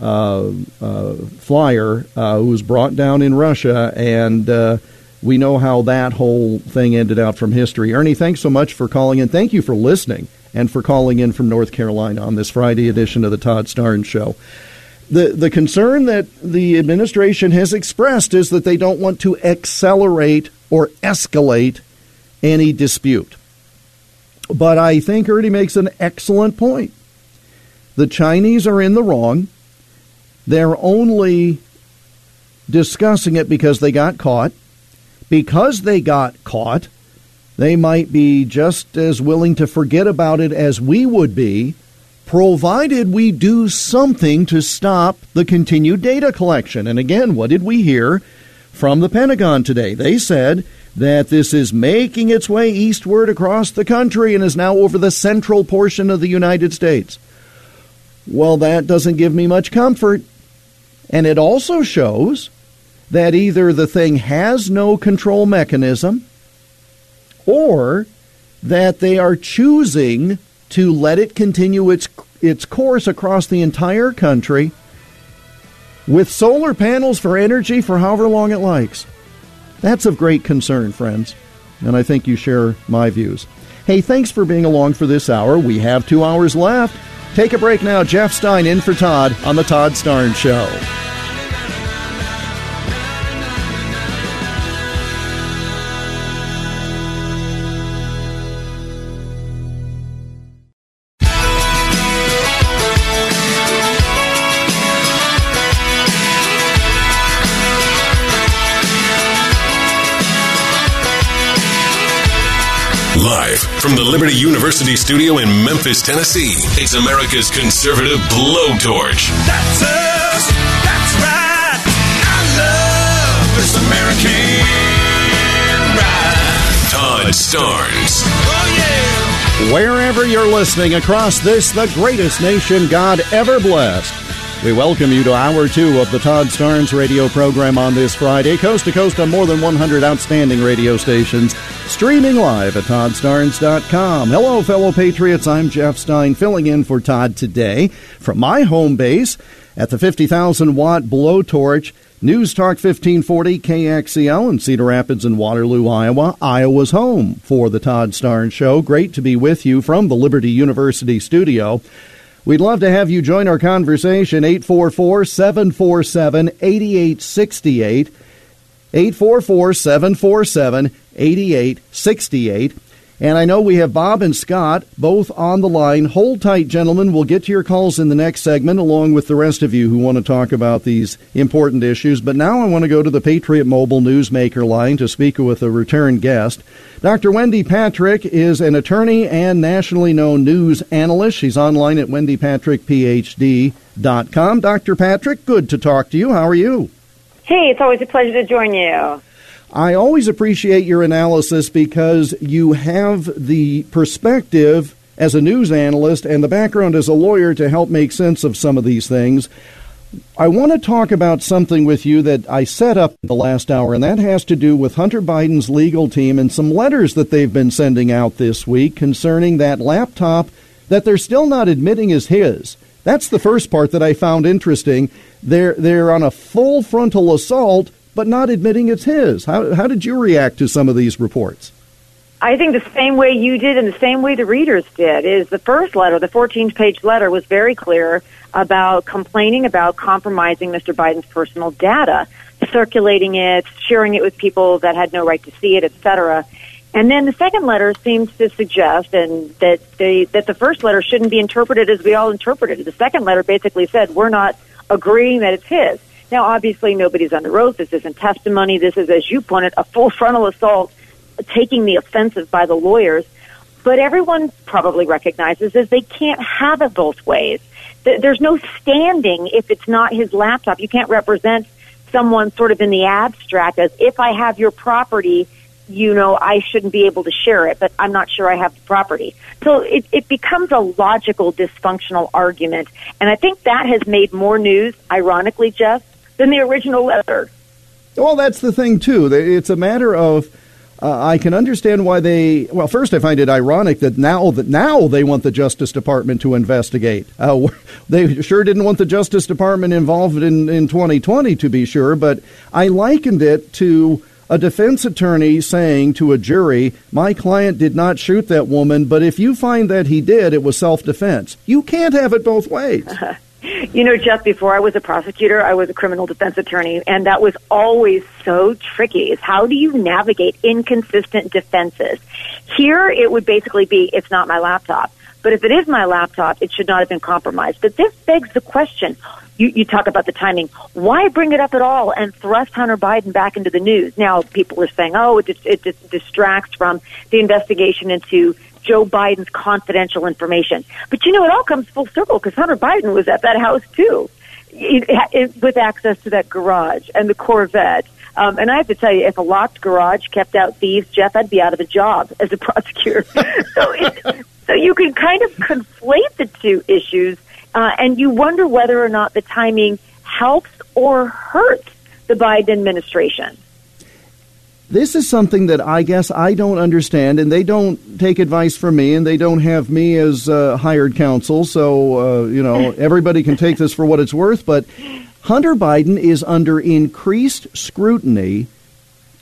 uh, uh, flyer uh, who was brought down in Russia, and uh, we know how that whole thing ended out from history. Ernie, thanks so much for calling in. Thank you for listening and for calling in from North Carolina on this Friday edition of the Todd Starnes Show. the, the concern that the administration has expressed is that they don't want to accelerate or escalate any dispute. But I think Ernie makes an excellent point. The Chinese are in the wrong. They're only discussing it because they got caught. Because they got caught, they might be just as willing to forget about it as we would be, provided we do something to stop the continued data collection. And again, what did we hear from the Pentagon today? They said that this is making its way eastward across the country and is now over the central portion of the United States. Well, that doesn't give me much comfort. And it also shows that either the thing has no control mechanism or that they are choosing to let it continue its its course across the entire country with solar panels for energy for however long it likes. That's of great concern, friends, and I think you share my views. Hey, thanks for being along for this hour. We have 2 hours left. Take a break now. Jeff Stein in for Todd on the Todd Starnes show. From the Liberty University studio in Memphis, Tennessee, it's America's conservative blowtorch. That's us. That's right. I love this American ride. Todd Starnes. Oh, yeah. Wherever you're listening across this, the greatest nation God ever blessed, we welcome you to hour two of the Todd Starnes radio program on this Friday, coast to coast on more than 100 outstanding radio stations, streaming live at ToddStarnes.com. Hello, fellow patriots. I'm Jeff Stein, filling in for Todd today from my home base at the 50,000 watt blowtorch. News Talk 1540 KXEL in Cedar Rapids and Waterloo, Iowa. Iowa's home for the Todd Starnes Show. Great to be with you from the Liberty University studio. We'd love to have you join our conversation 844 747 8868. 844 747 8868. And I know we have Bob and Scott both on the line. Hold tight, gentlemen. We'll get to your calls in the next segment, along with the rest of you who want to talk about these important issues. But now I want to go to the Patriot Mobile Newsmaker line to speak with a return guest. Dr. Wendy Patrick is an attorney and nationally known news analyst. She's online at wendypatrickphd.com. Dr. Patrick, good to talk to you. How are you? Hey, it's always a pleasure to join you. I always appreciate your analysis because you have the perspective as a news analyst and the background as a lawyer to help make sense of some of these things. I want to talk about something with you that I set up the last hour, and that has to do with Hunter Biden's legal team and some letters that they've been sending out this week concerning that laptop that they're still not admitting is his. That's the first part that I found interesting. They're they're on a full frontal assault but not admitting it's his. How, how did you react to some of these reports? I think the same way you did and the same way the readers did is the first letter, the 14 page letter was very clear about complaining about compromising Mr. Biden's personal data, circulating it, sharing it with people that had no right to see it, etc. And then the second letter seems to suggest and that they that the first letter shouldn't be interpreted as we all interpreted it. The second letter basically said we're not agreeing that it's his. Now, obviously, nobody's under oath. This isn't testimony. This is, as you pointed, a full frontal assault, taking the offensive by the lawyers. But everyone probably recognizes is they can't have it both ways. There's no standing if it's not his laptop. You can't represent someone sort of in the abstract as if I have your property, you know, I shouldn't be able to share it, but I'm not sure I have the property. So it, it becomes a logical, dysfunctional argument. And I think that has made more news, ironically, Jeff, than the original letter. Well, that's the thing too. It's a matter of uh, I can understand why they. Well, first, I find it ironic that now that now they want the Justice Department to investigate. Uh, *laughs* they sure didn't want the Justice Department involved in in 2020, to be sure. But I likened it to a defense attorney saying to a jury, "My client did not shoot that woman, but if you find that he did, it was self defense." You can't have it both ways. *laughs* You know, just before I was a prosecutor, I was a criminal defense attorney, and that was always so tricky. Is how do you navigate inconsistent defenses? Here, it would basically be, it's not my laptop. But if it is my laptop, it should not have been compromised. But this begs the question. You, you talk about the timing. Why bring it up at all and thrust Hunter Biden back into the news? Now, people are saying, oh, it, dis- it distracts from the investigation into Joe Biden's confidential information. But you know, it all comes full circle because Hunter Biden was at that house too, it, it, with access to that garage and the Corvette. Um, and I have to tell you, if a locked garage kept out thieves, Jeff, I'd be out of a job as a *laughs* prosecutor. so, it, so you can kind of conflate the two issues, uh, and you wonder whether or not the timing helps or hurts the Biden administration. This is something that I guess I don't understand, and they don't take advice from me, and they don't have me as uh, hired counsel. So, uh, you know, *laughs* everybody can take this for what it's worth. But Hunter Biden is under increased scrutiny,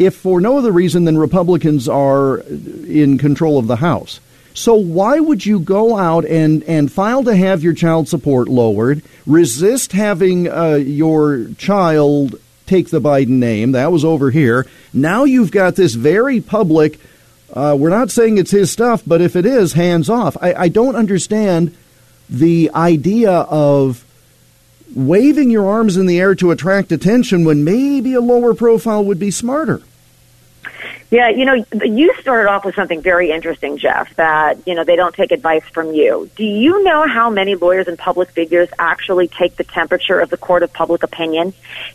if for no other reason than Republicans are in control of the House. So why would you go out and, and file to have your child support lowered, resist having uh, your child take the Biden name. That was over here. Now you've got this very public. Uh, we're not saying it's his stuff, but if it is, hands off. I, I don't understand the idea of waving your arms in the air to attract attention when maybe a lower profile would be smarter. Yeah, you know, you started off with something very interesting, Jeff, that, you know, they don't take advice from you. Do you know how many lawyers and public figures actually take the temperature of the court of public opinion?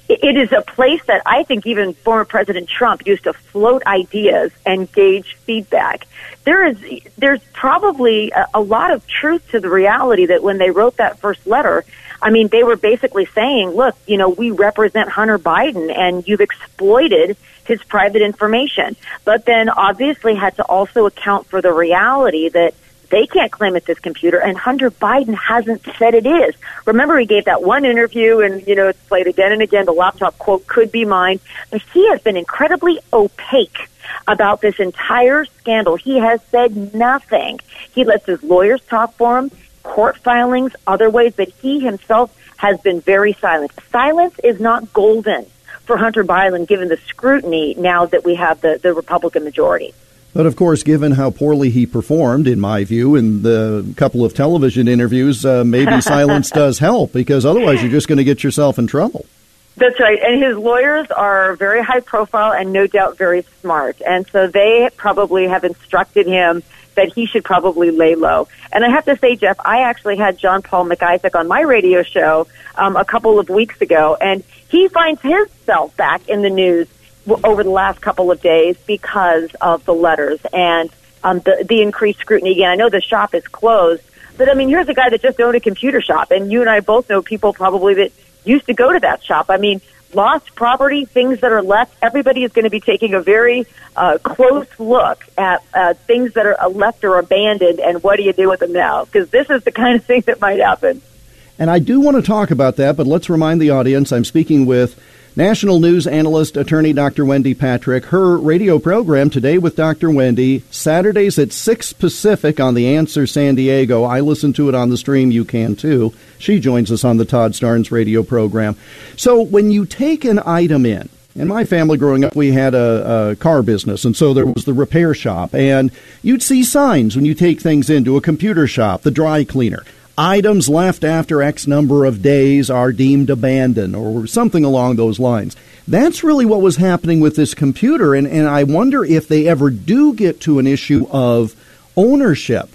It is a place that I think even former President Trump used to float ideas and gauge feedback. There is, there's probably a, lot of truth to the reality that when they wrote that first letter, I mean, they were basically saying, look, you know, we represent Hunter Biden and you've exploited his private information. But then obviously had to also account for the reality that they can't claim it's his computer and Hunter Biden hasn't said it is. Remember he gave that one interview and, you know, it's played again and again. The laptop quote could be mine. But he has been incredibly opaque about this entire scandal. He has said nothing. He lets his lawyers talk for him, court filings, other ways, but he himself has been very silent. Silence is not golden for Hunter Biden, given the scrutiny now that we have the, the Republican majority. But of course, given how poorly he performed, in my view, in the couple of television interviews, uh, maybe *laughs* silence does help because otherwise you're just going to get yourself in trouble. That's right. And his lawyers are very high profile and no doubt very smart. And so they probably have instructed him that he should probably lay low. And I have to say, Jeff, I actually had John Paul Mac Isaac on my radio show um, a couple of weeks ago, and he finds himself back in the news over the last couple of days because of the letters and um, the, the increased scrutiny. Again, I know the shop is closed, but I mean, here's a guy that just owned a computer shop, and you and I both know people probably that used to go to that shop. I mean, lost property, things that are left, everybody is going to be taking a very uh, close look at uh, things that are left or abandoned and what do you do with them now? Because this is the *laughs* kind of thing that might happen. And I do want to talk about that, but let's remind the audience I'm speaking with National news analyst, attorney Dr. Wendy Patrick. Her radio program, Today with Dr. Wendy, Saturdays at 6 Pacific on The Answer San Diego. I listen to it on the stream. You can too. She joins us on the Todd Starnes radio program. So when you take an item in, in my family growing up, we had a, a, car business, and so there was the repair shop. And you'd see signs when you take things into a computer shop, the dry cleaner. Items left after X number of days are deemed abandoned, or something along those lines. That's really what was happening with this computer, and, and I wonder if they ever do get to an issue of ownership.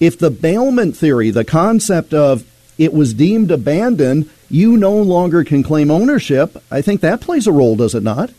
If the bailment theory, the concept of it was deemed abandoned, you no longer can claim ownership, I think that plays a role, does it not?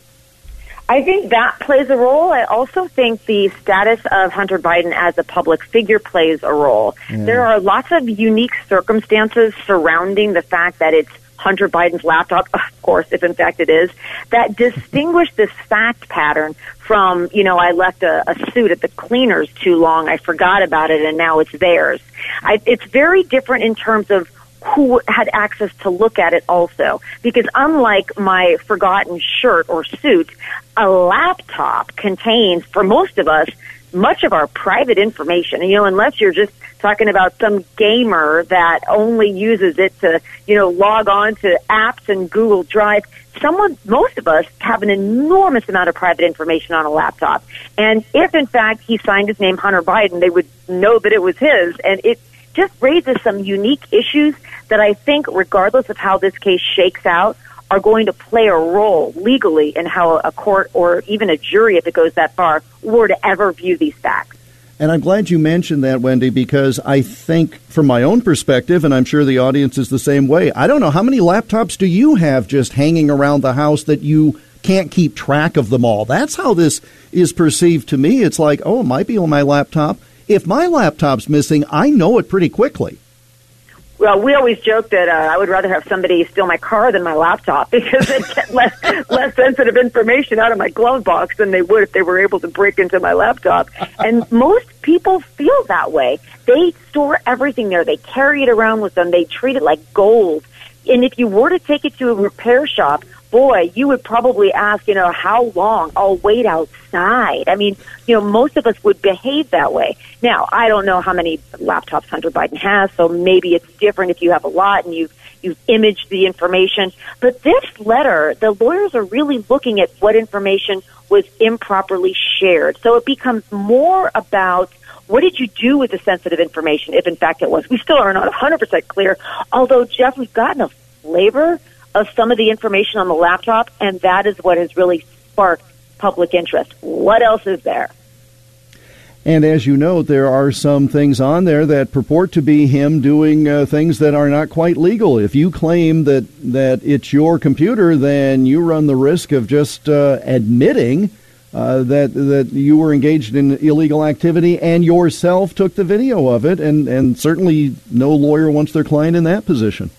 I think that plays a role. I also think the status of Hunter Biden as a public figure plays a role. Yeah. There are lots of unique circumstances surrounding the fact that it's Hunter Biden's laptop, *laughs* of course, if in fact it is, that distinguish this fact pattern from, you know, I left a, a suit at the cleaners too long, I forgot about it, and now it's theirs. I, it's very different in terms of who had access to look at it also. Because unlike my forgotten shirt or suit, a laptop contains, for most of us, much of our private information. And, you know, unless you're just talking about some gamer that only uses it to, you know, log on to apps and Google Drive, someone, most of us have an enormous amount of private information on a laptop. And if in fact he signed his name Hunter Biden, they would know that it was his. And it just raises some unique issues that I think, regardless of how this case shakes out, are going to play a role legally in how a court or even a jury, if it goes that far, were to ever view these facts. And I'm glad you mentioned that, Wendy, because I think, from my own perspective, and I'm sure the audience is the same way, I don't know how many laptops do you have just hanging around the house that you can't keep track of them all? That's how this is perceived to me. It's like, oh, it might be on my laptop. If my laptop's missing, I know it pretty quickly. Well, we always joke that uh, I would rather have somebody steal my car than my laptop *laughs* because they get less less sensitive information out of my glove box than they would if they were able to break into my laptop. And most people feel that way. They store everything there. They carry it around with them. They treat it like gold. And if you were to take it to a repair shop, boy, you would probably ask, you know, how long? I'll wait outside. I mean, you know, most of us would behave that way. Now, I don't know how many laptops Hunter Biden has, so maybe it's different if you have a lot and you've you've imaged the information. But this letter, the lawyers are really looking at what information was improperly shared. So it becomes more about what did you do with the sensitive information, if in fact it was? We still are not 100% clear, although, Jeff, we've gotten a flavor of some of the information on the laptop, and that is what has really sparked public interest. What else is there? And as you know, there are some things on there that purport to be him doing uh, things that are not quite legal. If you claim that, that it's your computer, then you run the risk of just uh, admitting uh, that that you were engaged in illegal activity and yourself took the video of it. And, and certainly no lawyer wants their client in that position.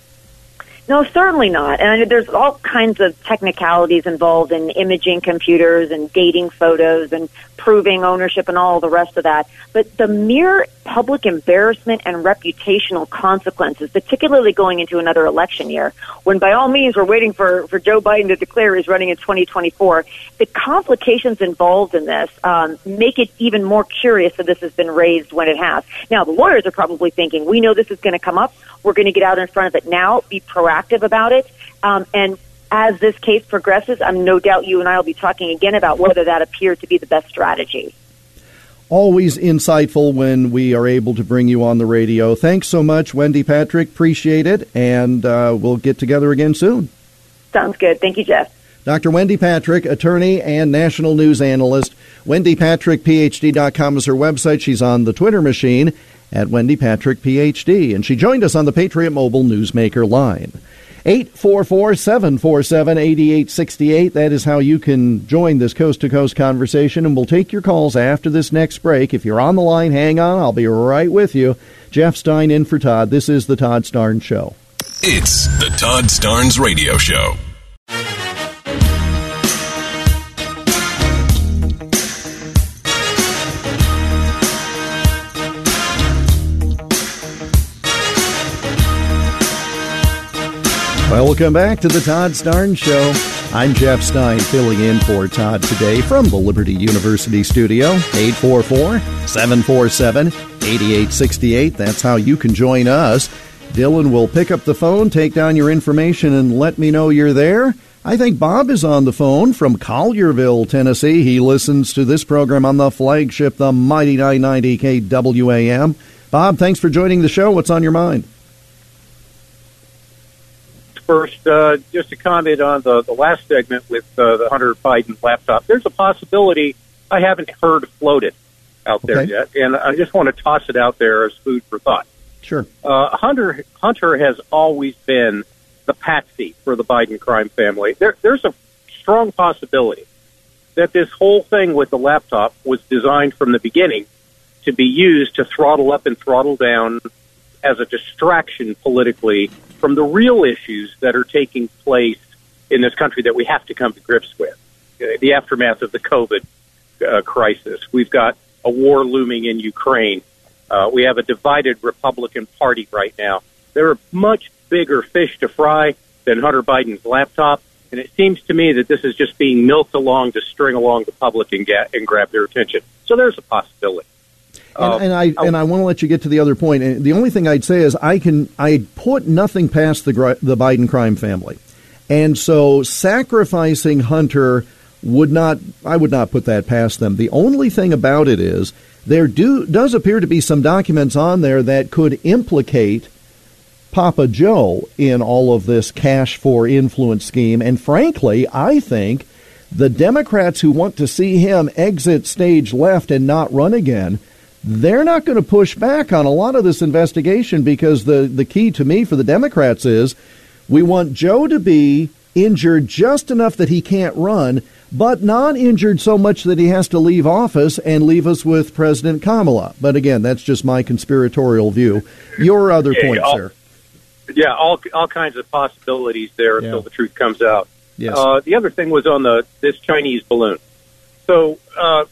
No, certainly not. And there's all kinds of technicalities involved in imaging computers and dating photos and proving ownership and all the rest of that. But the mere public embarrassment and reputational consequences, particularly going into another election year, when by all means we're waiting for, for Joe Biden to declare he's running in 2024, the complications involved in this um, make it even more curious that this has been raised when it has. Now, the lawyers are probably thinking, we know this is going to come up. We're going to get out in front of it now, be proactive about it. Um, and as this case progresses, I'm no doubt you and I will be talking again about whether that appears to be the best strategy. Always insightful when we are able to bring you on the radio. Thanks so much, Wendy Patrick. Appreciate it, and uh, we'll get together again soon. Sounds good. Thank you, Jeff. Dr. Wendy Patrick, attorney and national news analyst. WendyPatrickPhD.com is her website. She's on the Twitter machine at Wendy Patrick PhD, and she joined us on the Patriot Mobile Newsmaker line. 844 747 8868. That is how you can join this coast to coast conversation, and we'll take your calls after this next break. If you're on the line, hang on. I'll be right with you. Jeff Stein in for Todd. This is The Todd Starnes Show. It's The Todd Starnes Radio Show. Welcome back to the Todd Starnes Show. I'm Jeff Stein, filling in for Todd today from the Liberty University studio. 844 747 8868. That's how you can join us. Dylan will pick up the phone, take down your information, and let me know you're there. I think Bob is on the phone from Collierville, Tennessee. He listens to this program on the flagship, the Mighty 990 KWAM. Bob, thanks for joining the show. What's on your mind? First, uh, just a comment on the, the last segment with uh, the Hunter Biden laptop. There's a possibility I haven't heard floated out there Okay. yet, and I just want to toss it out there as food for thought. Sure. Uh, Hunter Hunter has always been the patsy for the Biden crime family. There, there's a strong possibility that this whole thing with the laptop was designed from the beginning to be used to throttle up and throttle down as a distraction politically from the real issues that are taking place in this country that we have to come to grips with. The aftermath of the COVID uh, crisis. We've got a war looming in Ukraine. Uh, we have a divided Republican Party right now. There are much bigger fish to fry than Hunter Biden's laptop, and it seems to me that this is just being milked along to string along the public and, ga- and grab their attention. So there's a possibility. And, Uh, and I and I want to let you get to the other point. And the only thing I'd say is I can I put nothing past the the Biden crime family, and so sacrificing Hunter would not I would not put that past them. The only thing about it is there do does appear to be some documents on there that could implicate Papa Joe in all of this cash for influence scheme. And frankly, I think the Democrats who want to see him exit stage left and not run again, they're not going to push back on a lot of this investigation because the, the key to me for the Democrats is we want Joe to be injured just enough that he can't run, but not injured so much that he has to leave office and leave us with President Kamala. But again, that's just my conspiratorial view. Your other Yeah, point, I'll- sir. yeah, all all kinds of possibilities there Yeah. until the truth comes out. Yes. Uh, the other thing was on the this Chinese balloon. So, uh,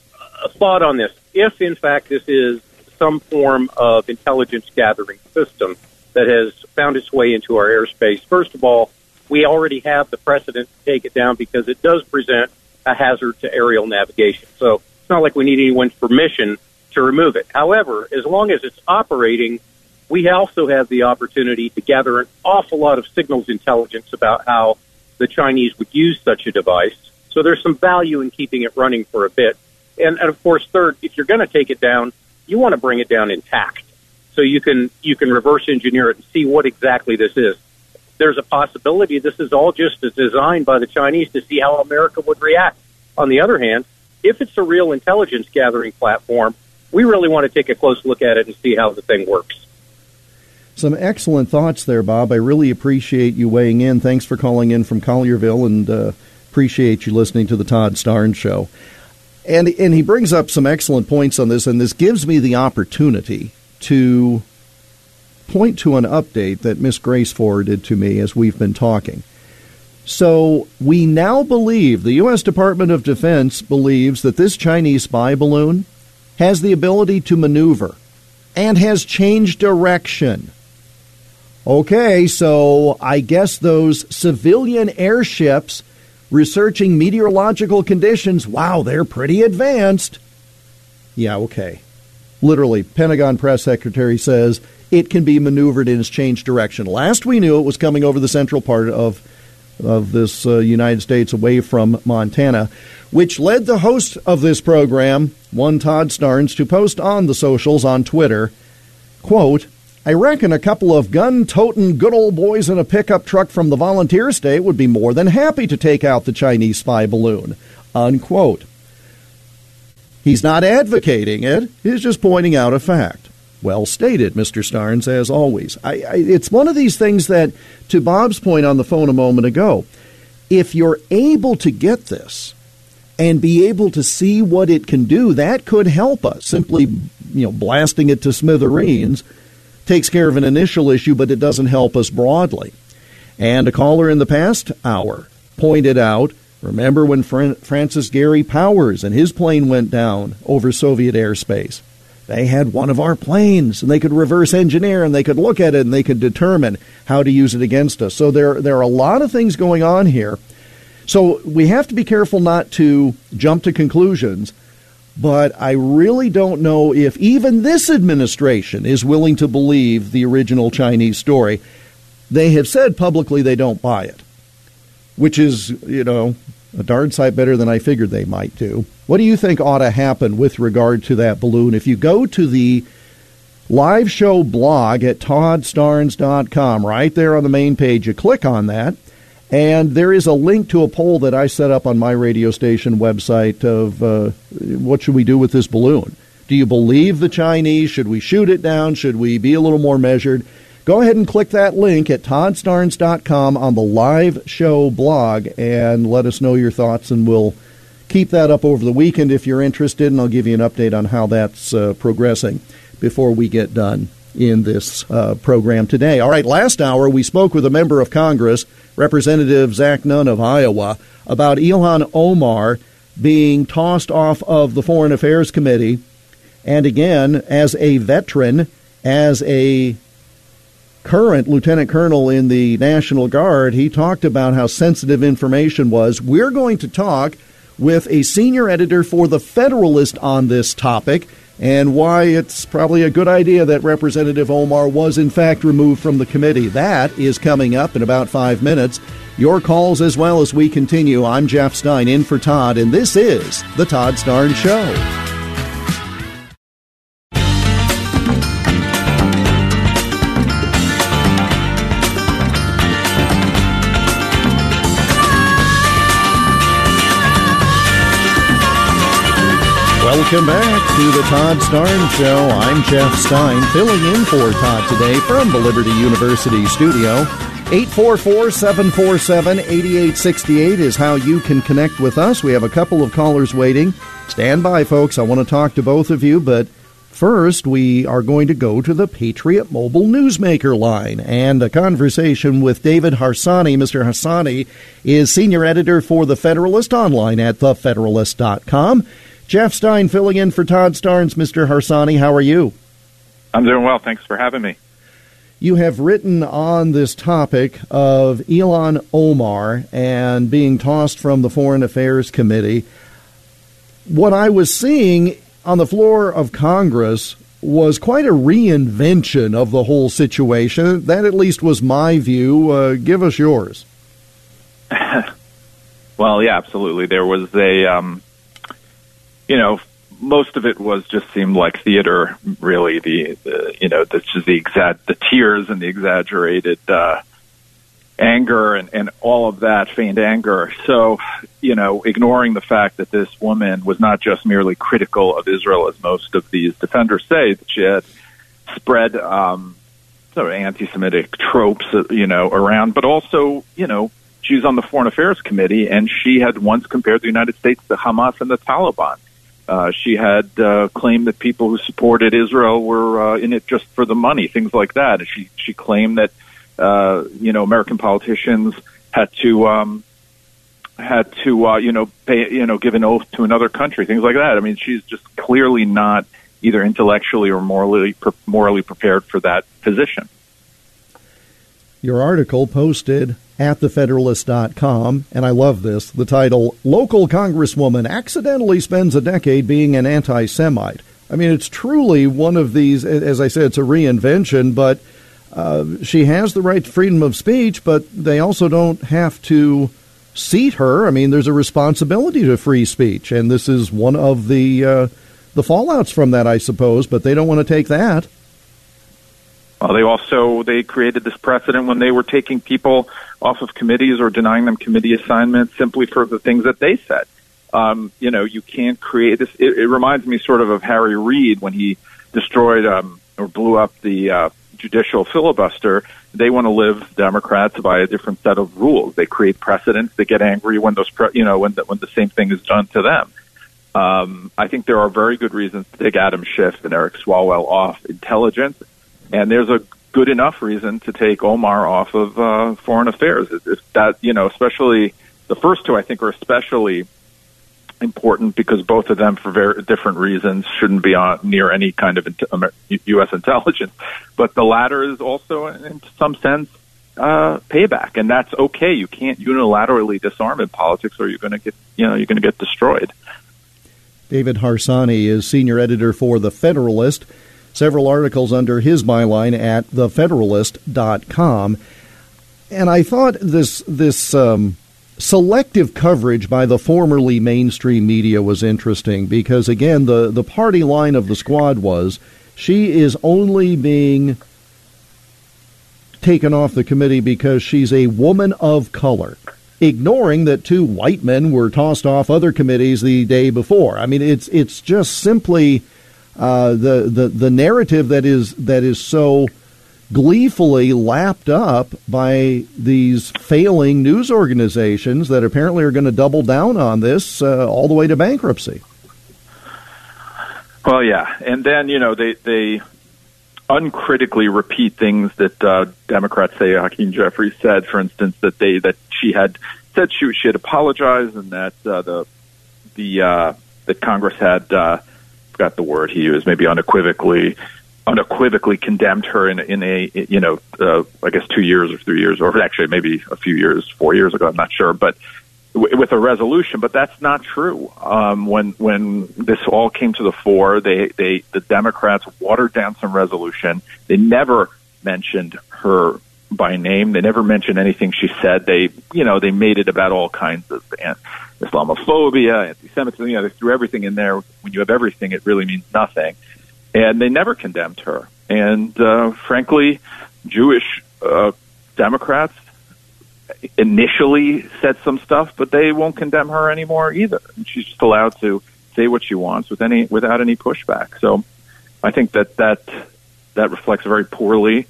a thought on this: if in fact this is some form of intelligence gathering system that has found its way into our airspace, first of all, we already have the precedent to take it down because it does present a hazard to aerial navigation. So it's not like we need anyone's permission to remove it. However, as long as it's operating, we also have the opportunity to gather an awful lot of signals intelligence about how the Chinese would use such a device. So there's some value in keeping it running for a bit. And, and of course, third, if you're going to take it down, you want to bring it down intact. So you can you can reverse engineer it and see what exactly this is. There's a possibility this is all just a designed by the Chinese to see how America would react. On the other hand, if it's a real intelligence gathering platform, we really want to take a close look at it and see how the thing works. Some excellent thoughts there, Bob. I really appreciate you weighing in. Thanks for calling in from Collierville, and uh, appreciate you listening to the Todd Starnes Show. And and he brings up some excellent points on this, and this gives me the opportunity to point to an update that Miss Grace forwarded to me as we've been talking. So we now believe the U.S. Department of Defense believes that this Chinese spy balloon has the ability to maneuver and has changed direction. Okay, so I guess those civilian airships researching meteorological conditions, wow, they're pretty advanced. Yeah, okay. Literally, Pentagon press secretary says it can be maneuvered in its changed direction. Last we knew it was coming over the central part of of this uh, United States away from Montana, which led the host of this program, one Todd Starnes, to post on the socials on Twitter, quote, I reckon a couple of gun toting good old boys in a pickup truck from the volunteer state would be more than happy to take out the Chinese spy balloon. Unquote. He's not advocating it, he's just pointing out a fact. Well stated, Mr. Starnes, as always. I, I, it's one of these things that, to Bob's point on the phone a moment ago, if you're able to get this and be able to see what it can do, that could help us. Simply, you know, blasting it to smithereens takes care of an initial issue, but it doesn't help us broadly. And a caller in the past hour pointed out remember when Francis Gary Powers and his plane went down over Soviet airspace? They had one of our planes, and they could reverse engineer, and they could look at it, and they could determine how to use it against us. So there, there are a lot of things going on here. So we have to be careful not to jump to conclusions. But I really don't know if even this administration is willing to believe the original Chinese story. They have said publicly they don't buy it, which is, you know, a darn sight better than I figured they might do. What do you think ought to happen with regard to that balloon? If you go to the live show blog at toddstarnes.com, right there on the main page, you click on that, and there is a link to a poll that I set up on my radio station website of uh, what should we do with this balloon? Do you believe the Chinese? Should we shoot it down? Should we be a little more measured? Go ahead and click that link at toddstarnes.com on the live show blog and let us know your thoughts, and we'll keep that up over the weekend if you're interested, and I'll give you an update on how that's uh, progressing before we get done in this uh, program today. All right, last hour we spoke with a member of Congress, Representative Zach Nunn of Iowa, about Ilhan Omar being tossed off of the Foreign Affairs Committee. And again, as a veteran, as a current lieutenant colonel in the National Guard, he talked about how sensitive information was. We're going to talk with a senior editor for The Federalist on this topic and why it's probably a good idea that Representative Omar was in fact removed from the committee. That is coming up in about five minutes. Your calls as well as we continue. I'm Jeff Stein in for Todd, and this is The Todd Starnes Show. Welcome back to the Todd Starnes Show. I'm Jeff Stein, filling in for Todd today from the Liberty University studio. 844 747 8868 is how you can connect with us. We have a couple of callers waiting. Stand by, folks. I want to talk to both of you, but first we are going to go to the Patriot Mobile Newsmaker line and a conversation with David Harsanyi. Mr. Harsanyi is senior editor for The Federalist online at thefederalist.com. Jeff Stein filling in for Todd Starnes. Mr. Harsanyi, how are you? I'm doing well. Thanks for having me. You have written on this topic of Ilhan Omar and being tossed from the Foreign Affairs Committee. What I was seeing on the floor of Congress was quite a reinvention of the whole situation. That, at least, was my view. Uh, give us yours. *laughs* well, yeah, absolutely. There was a um, you know, most of it was just seemed like theater. Really, the, the you know, the just the exact the tears and the exaggerated uh, anger and and all of that feigned anger. So, you know, ignoring the fact that this woman was not just merely critical of Israel, as most of these defenders say, that she had spread um, sort of anti-Semitic tropes, uh, you know, around, but also, you know. She was on the Foreign Affairs Committee, and she had once compared the United States to Hamas and the Taliban uh, she had uh, claimed that people who supported Israel were uh, in it just for the money, things like that. She she claimed that uh, you know American politicians had to um, had to uh, you know pay you know give an oath to another country, things like that. I mean, she's just clearly not either intellectually or morally morally prepared for that position. Your article posted at thefederalist.com, and I love this. The title Local Congresswoman Accidentally Spends a Decade Being an Anti Semite. I mean, it's truly one of these, as I said, it's a reinvention, but uh, she has the right to freedom of speech, but they also don't have to seat her. I mean, there's a responsibility to free speech, and this is one of the uh, the fallouts from that, I suppose. But they don't want to take that. Uh, they also they created this precedent when they were taking people off of committees or denying them committee assignments simply for the things that they said. Um, you know, you can't create this. It, it reminds me sort of of Harry Reid when he destroyed um, or blew up the uh, judicial filibuster. They want to live Democrats by a different set of rules. They create precedents. They get angry when those, pre- you know, when the, when the same thing is done to them. Um, I think there are very good reasons to take Adam Schiff and Eric Swalwell off intelligence and there's a good enough reason to take Omar off of uh, foreign affairs. If that, you know, especially the first two, I think are especially important because both of them, for very different reasons, shouldn't be on near any kind of U.S. intelligence. But the latter is also, in some sense, uh, payback, and that's okay. You can't unilaterally disarm in politics, or you're going to get, you know, you're going to get destroyed. David Harsanyi is senior editor for the Federalist several articles under his byline at thefederalist.com. And I thought this this um, selective coverage by the formerly mainstream media was interesting because again the the party line of the squad was she is only being taken off the committee because she's a woman of color ignoring that two white men were tossed off other committees the day before i mean it's it's just simply uh, the, the the narrative that is that is so gleefully lapped up by these failing news organizations that apparently are going to double down on this uh, all the way to bankruptcy. Well, yeah, and then you know they they uncritically repeat things that uh, Democrats say Hakeem Jeffries said, for instance, that they that she had said she she had apologized and that uh, the the uh, that Congress had uh, forgot the word he used, maybe unequivocally unequivocally condemned her in in a you know uh, I guess two years or three years or actually maybe a few years four years ago I'm not sure but w- with a resolution, but that's not true. Um, when when this all came to the fore, they they the Democrats watered down some resolution. They never mentioned her by name. They never mentioned anything she said. They you know they made it about all kinds of Islamophobia, anti-Semitism. You know, they threw everything in there. When you have everything, it really means nothing. And they never condemned her. And uh, frankly, Jewish uh, Democrats initially said some stuff, but they won't condemn her anymore either. And she's just allowed to say what she wants with any without any pushback. So I think that that that reflects very poorly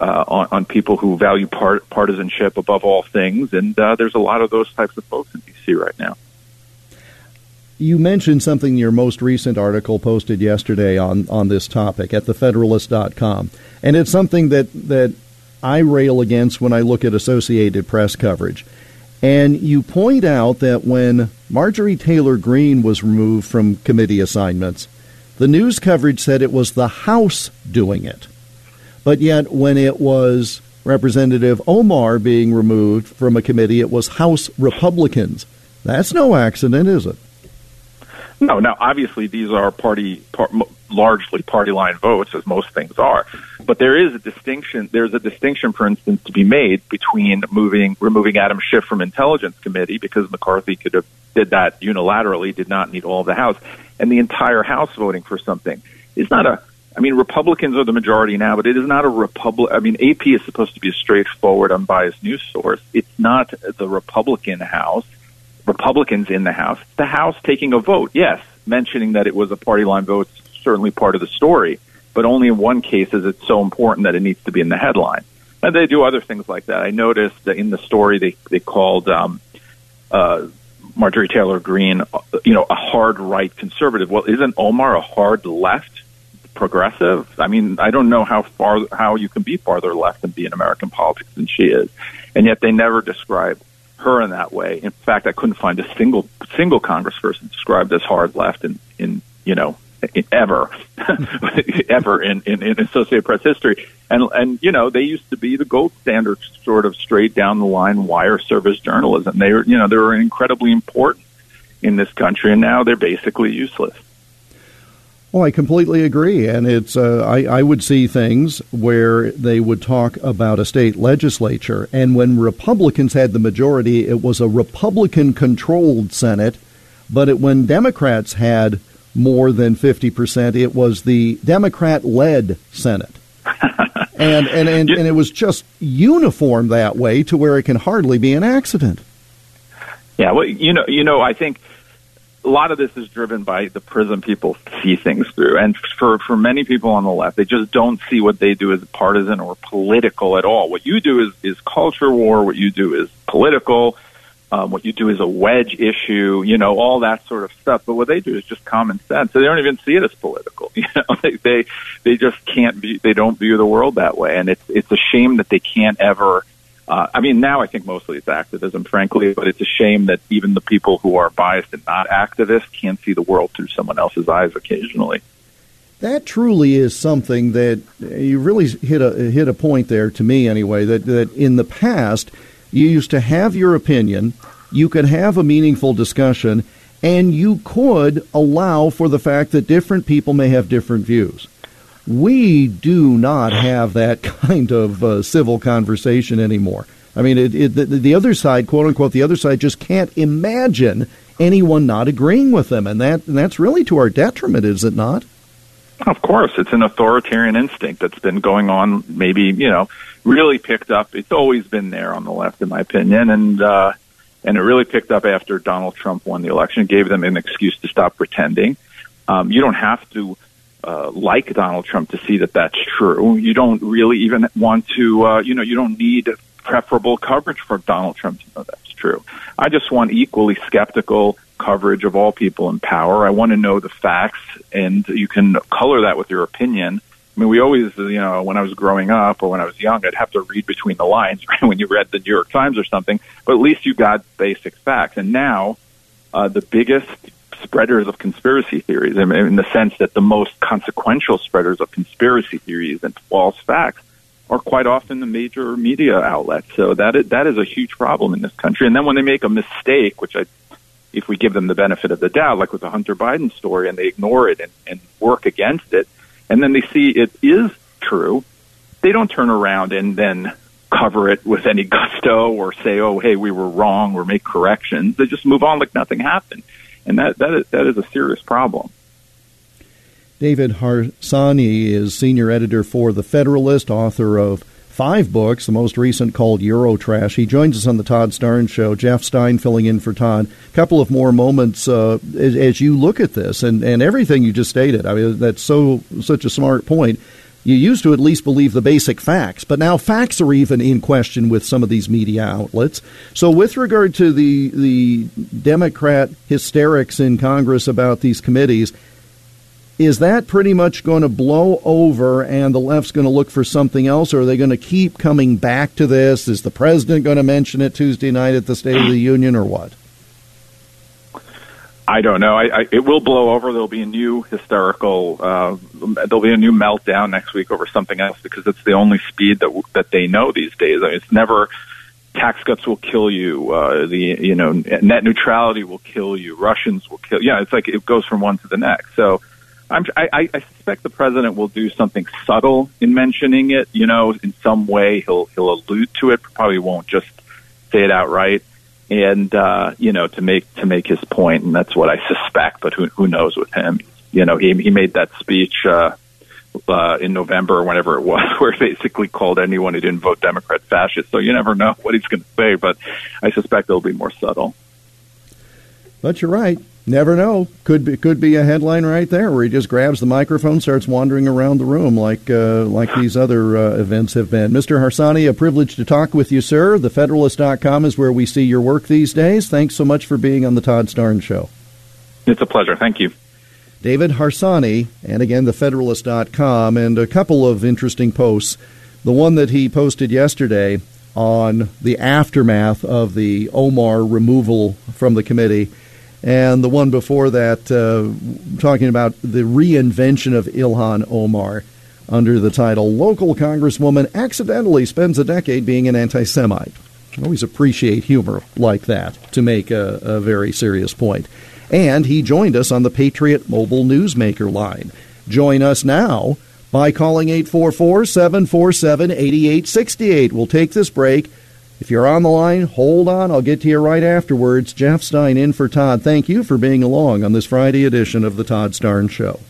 uh, on, on people who value part, partisanship above all things. And uh, there's a lot of those types of folks in D.C. right now. You mentioned something in your most recent article posted yesterday on, on this topic at thefederalist.com. And it's something that, that I rail against when I look at Associated Press coverage. And you point out that when Marjorie Taylor Greene was removed from committee assignments, the news coverage said it was the House doing it. But yet, when it was Representative Omar being removed from a committee, it was House Republicans. That's no accident, is it? No, now obviously these are party, par, largely party line votes, as most things are. But there is a distinction. There's a distinction, for instance, to be made between moving, removing Adam Schiff from Intelligence Committee because McCarthy could have did that unilaterally, did not need all of the House, and the entire House voting for something. It's not a. I mean, Republicans are the majority now, but it is not a Republic. I mean, AP is supposed to be a straightforward, unbiased news source. It's not the Republican House Republicans in the House. The House taking a vote, yes, mentioning that it was a party line vote, certainly part of the story, but only in one case is it so important that it needs to be in the headline. And they do other things like that. I noticed that in the story they they called um, uh, Marjorie Taylor Greene, you know, a hard right conservative. Well, isn't Omar a hard left progressive? I mean, I don't know how far how you can be farther left and be in American politics than she is, and yet they never describe her in that way. In fact, I couldn't find a single single congressperson described as hard left in in you know in, ever *laughs* ever in, in in Associated Press history. And and you know they used to be the gold standard, sort of straight down the line wire service journalism. They were you know they were incredibly important in this country, and now they're basically useless. Well, I completely agree, and it's uh, I, I would see things where they would talk about a state legislature, and when Republicans had the majority, it was a Republican-controlled Senate, but it, when Democrats had more than fifty percent, it was the Democrat-led Senate, *laughs* and, and and and it was just uniform that way to where it can hardly be an accident. Yeah, well, you know, you know, I think a lot of this is driven by the prism people see things through. And for, for many people on the left, they just don't see what they do as partisan or political at all. What you do is, is culture war. What you do is political. Um, what you do is a wedge issue, you know, all that sort of stuff. But what they do is just common sense. So they don't even see it as political. *laughs* You know, they, they, they just can't be, they don't view the world that way. And it's, it's a shame that they can't ever, uh, I mean, now I think mostly it's activism, frankly, but it's a shame that even the people who are biased and not activists can't see the world through someone else's eyes occasionally. That truly is something that you really hit a hit a point there to me anyway. That that in the past you used to have your opinion, you could have a meaningful discussion, and you could allow for the fact that different people may have different views. We do not have that *laughs* kind of uh, civil conversation anymore. I mean, it, it, the, the other side, quote unquote, the other side just can't imagine anyone not agreeing with them, and that and that's really to our detriment, is it not? Of course, it's an authoritarian instinct that's been going on. Maybe you know, really picked up. It's always been there on the left, in my opinion, and uh, and it really picked up after Donald Trump won the election. Gave them an excuse to stop pretending. Um, you don't have to uh, like Donald Trump to see that that's true. You don't really even want to, uh, you know, you don't need preferable coverage for Donald Trump to know that's true. I just want equally skeptical coverage of all people in power. I want to know the facts, and you can color that with your opinion. I mean, we always, you know, when I was growing up or when I was young, I'd have to read between the lines *laughs* right? when you read the New York Times or something, but at least you got basic facts. And now, uh, the biggest spreaders of conspiracy theories, in the sense that the most consequential spreaders of conspiracy theories and false facts are quite often the major media outlets. So that is, that is a huge problem in this country. And then when they make a mistake, which I, if we give them the benefit of the doubt, like with the Hunter Biden story, and they ignore it and, and work against it, and then they see it is true, they don't turn around and then cover it with any *laughs* gusto or say, "Oh, hey, we were wrong," or make corrections. They just move on like nothing happened, and that that is, that is a serious problem. David Harsanyi is senior editor for The Federalist, author of five books, the most recent called Eurotrash. He joins us on the Todd Starnes Show. Jeff Stein filling in for Todd. A couple of more moments uh, as, as, you look at this and, and everything you just stated. I mean, that's so such a smart point. You used to at least believe the basic facts, but now facts are even in question with some of these media outlets. So, with regard to the the Democrat hysterics in Congress about these committees, is that pretty much going to blow over and the left's going to look for something else, or are they going to keep coming back to this? Is the president going to mention it Tuesday night at the State of the Union, or what? I don't know. I, I, it will blow over. There'll be a new hysterical. Uh, there'll be a new meltdown next week over something else because it's the only speed that that they know these days. I mean, it's never tax cuts will kill you. Uh, the you know net neutrality will kill you. Russians will kill. Yeah, it's like it goes from one to the next. So I'm, I, I suspect the president will do something subtle in mentioning it. You know, in some way he'll he'll allude to it. Probably won't just say it outright and uh, you know to make to make his point, and that's what I *laughs* suspect. But who who knows with him? You know, he he made that speech uh, uh, in November, or whenever it was, *laughs* where he basically called anyone who didn't vote Democrat fascist. So you never know what he's going to say, but I suspect it'll be more subtle. But you're right. Never know. Could be could be a headline right there where he just grabs the microphone, starts wandering around the room like uh, like these other uh, events have been. Mr. Harsanyi, a privilege to talk with you, sir. TheFederalist.com is where we see your work these days. Thanks so much for being on the Todd Starnes Show. It's a pleasure. Thank you. David Harsanyi, and again, TheFederalist.com, and a couple of interesting posts. The one that he posted yesterday on the aftermath of the Omar removal from the committee and the one before that uh, talking about the reinvention of Ilhan Omar under the title Local Congresswoman Accidentally Spends a Decade Being an Anti Semite. Always appreciate humor like that to make a, a very serious point. And he joined us on the Patriot Mobile Newsmaker line. Join us now by calling 844 747 8868. We'll take this break. If you're on the line, hold on. I'll get to you right afterwards. Jeff Stein in for Todd. Thank you for being along on this Friday edition of the Todd Starnes Show.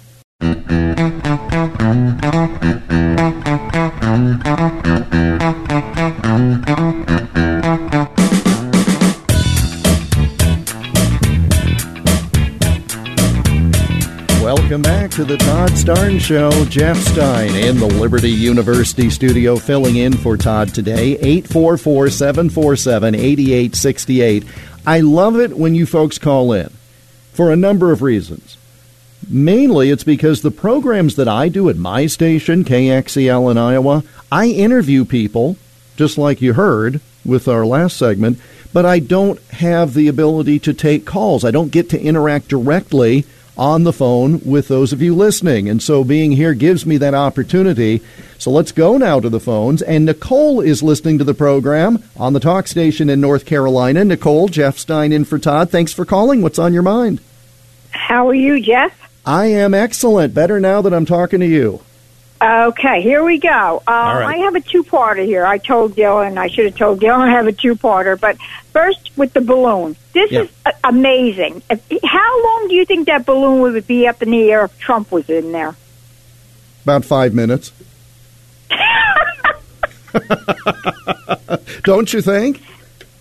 *laughs* Welcome back to the Todd Starnes Show. Jeff Stein in the Liberty University studio filling in for Todd today. 844 747 8868. I love it when you folks call in for a number of reasons. Mainly, it's because the programs that I do at my station, KXEL in Iowa, I interview people, just like you heard with our last segment, but I don't have the ability to take calls. I don't get to interact directly on the phone with those of you listening. And so being here gives me that opportunity. So let's go now to the phones. And Nicole is listening to the program on the talk station in North Carolina. Nicole, Jeff Stein in for Todd. Thanks for calling. What's on your mind? How are you, Jeff? I am excellent. Better now that I'm talking to you. Okay, here we go. Uh, I have a two-parter here. I told Dylan, I should have told Dylan I have a two-parter. But first, with the balloon. This Yeah. is uh, amazing. If, how long do you think that balloon would be up in the air if Trump was in there? About five minutes. *laughs* *laughs* Don't you think?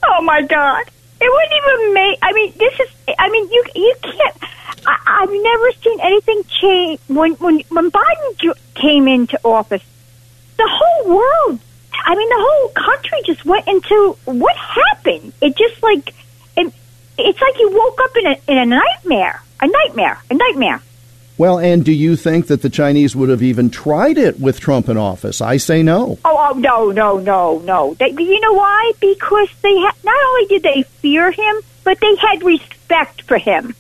Oh my God! It wouldn't even make. I mean, this is. I mean, you you can't. I, I've never seen anything change when when when Biden came into office. The whole world. I mean, the whole country just went into what happened. It just like it, it's like you woke up in a in a nightmare. A nightmare. A nightmare. Well, and do you think that the Chinese would have even tried it with Trump in office? I say no. Oh, oh no, no, no, no. They, you know why? Because they ha- not only did they fear him, but they had respect for him.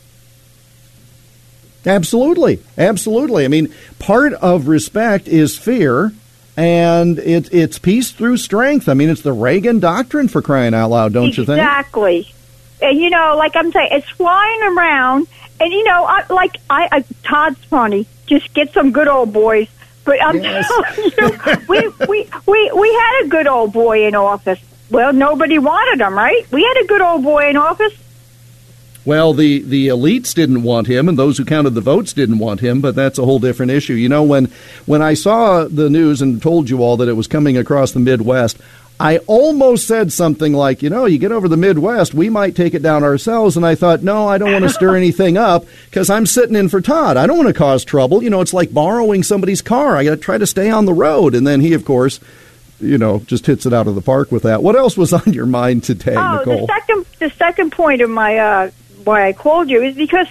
Absolutely. Absolutely. I mean, part of respect is fear, and it, it's peace through strength. I mean, it's the Reagan doctrine for crying out loud, don't you think? Exactly. And you know, like I'm saying, it's flying around, and you know, I, like I, I Todd's funny. Just get some good old boys. But I'm Yes. *laughs* telling you, we, we we we had a good old boy in office. Well, nobody wanted him, right? We had a good old boy in office. Well, the, the elites didn't want him, and those who counted the votes didn't want him, but that's a whole different issue. You know, when, when I saw the news and told you all that it was coming across the Midwest, I almost said something like, you know, you get over the Midwest, we might take it down ourselves. And I thought, no, I don't want to stir *laughs* anything up because I'm sitting in for Todd. I don't want to cause trouble. You know, it's like borrowing somebody's car. I got to try to stay on the road. And then he, of course, you know, just hits it out of the park with that. What else was on your mind today, oh, Nicole? the second the second point of my uh, why I called you is because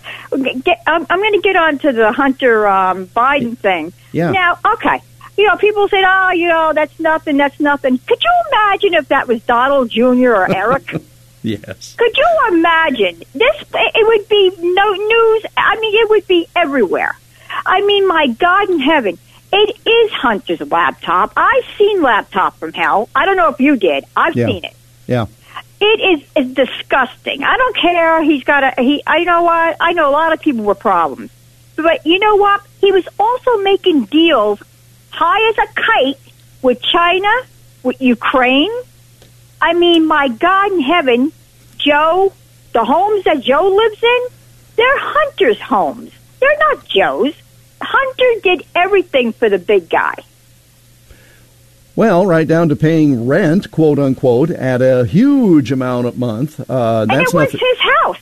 get, I'm, I'm going to get on to the Hunter um, Biden thing. Yeah. Now, okay. You know, people say, "Oh, ah, you know, that's nothing. That's nothing." Could you imagine if that was Donald Jr. or Eric? *laughs* yes. Could you imagine this? It would be no news. I mean, it would be everywhere. I mean, my God in heaven, it is Hunter's laptop. I've seen laptop from hell. I don't know if you did. I've Yeah. seen it. Yeah. It is, is disgusting. I don't care. He's got a he. I know what. I know a lot of people with problems, but you know what? He was also making deals high as a kite with China, with Ukraine. I mean, my God in heaven, Joe, the homes that Joe lives in, they're Hunter's homes. They're not Joe's. Hunter did everything for the big guy. Well, right down to paying rent, quote unquote, at a huge amount a month. Uh, And that's it was nothing. his house.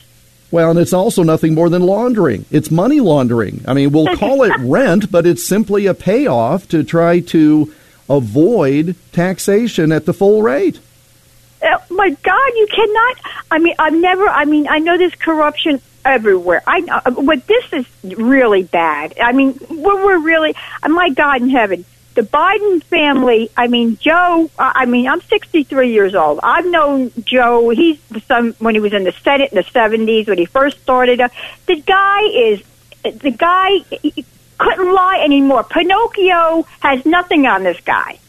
Well, and it's also nothing more than laundering. It's money laundering. I mean, we'll call it *laughs* rent, but it's simply a payoff to try to avoid taxation at the full rate. Oh my God, you cannot. I mean, I've never. I mean, I know there's corruption everywhere. I, uh, but this is really bad. I mean, we're, we're really. My God in heaven, the Biden family. I mean, Joe. I mean, I'm 63 years old. I've known Joe. He's some when he was in the Senate in the 70s when he first started. Uh, the guy is the guy. Couldn't lie anymore. Pinocchio has nothing on this guy.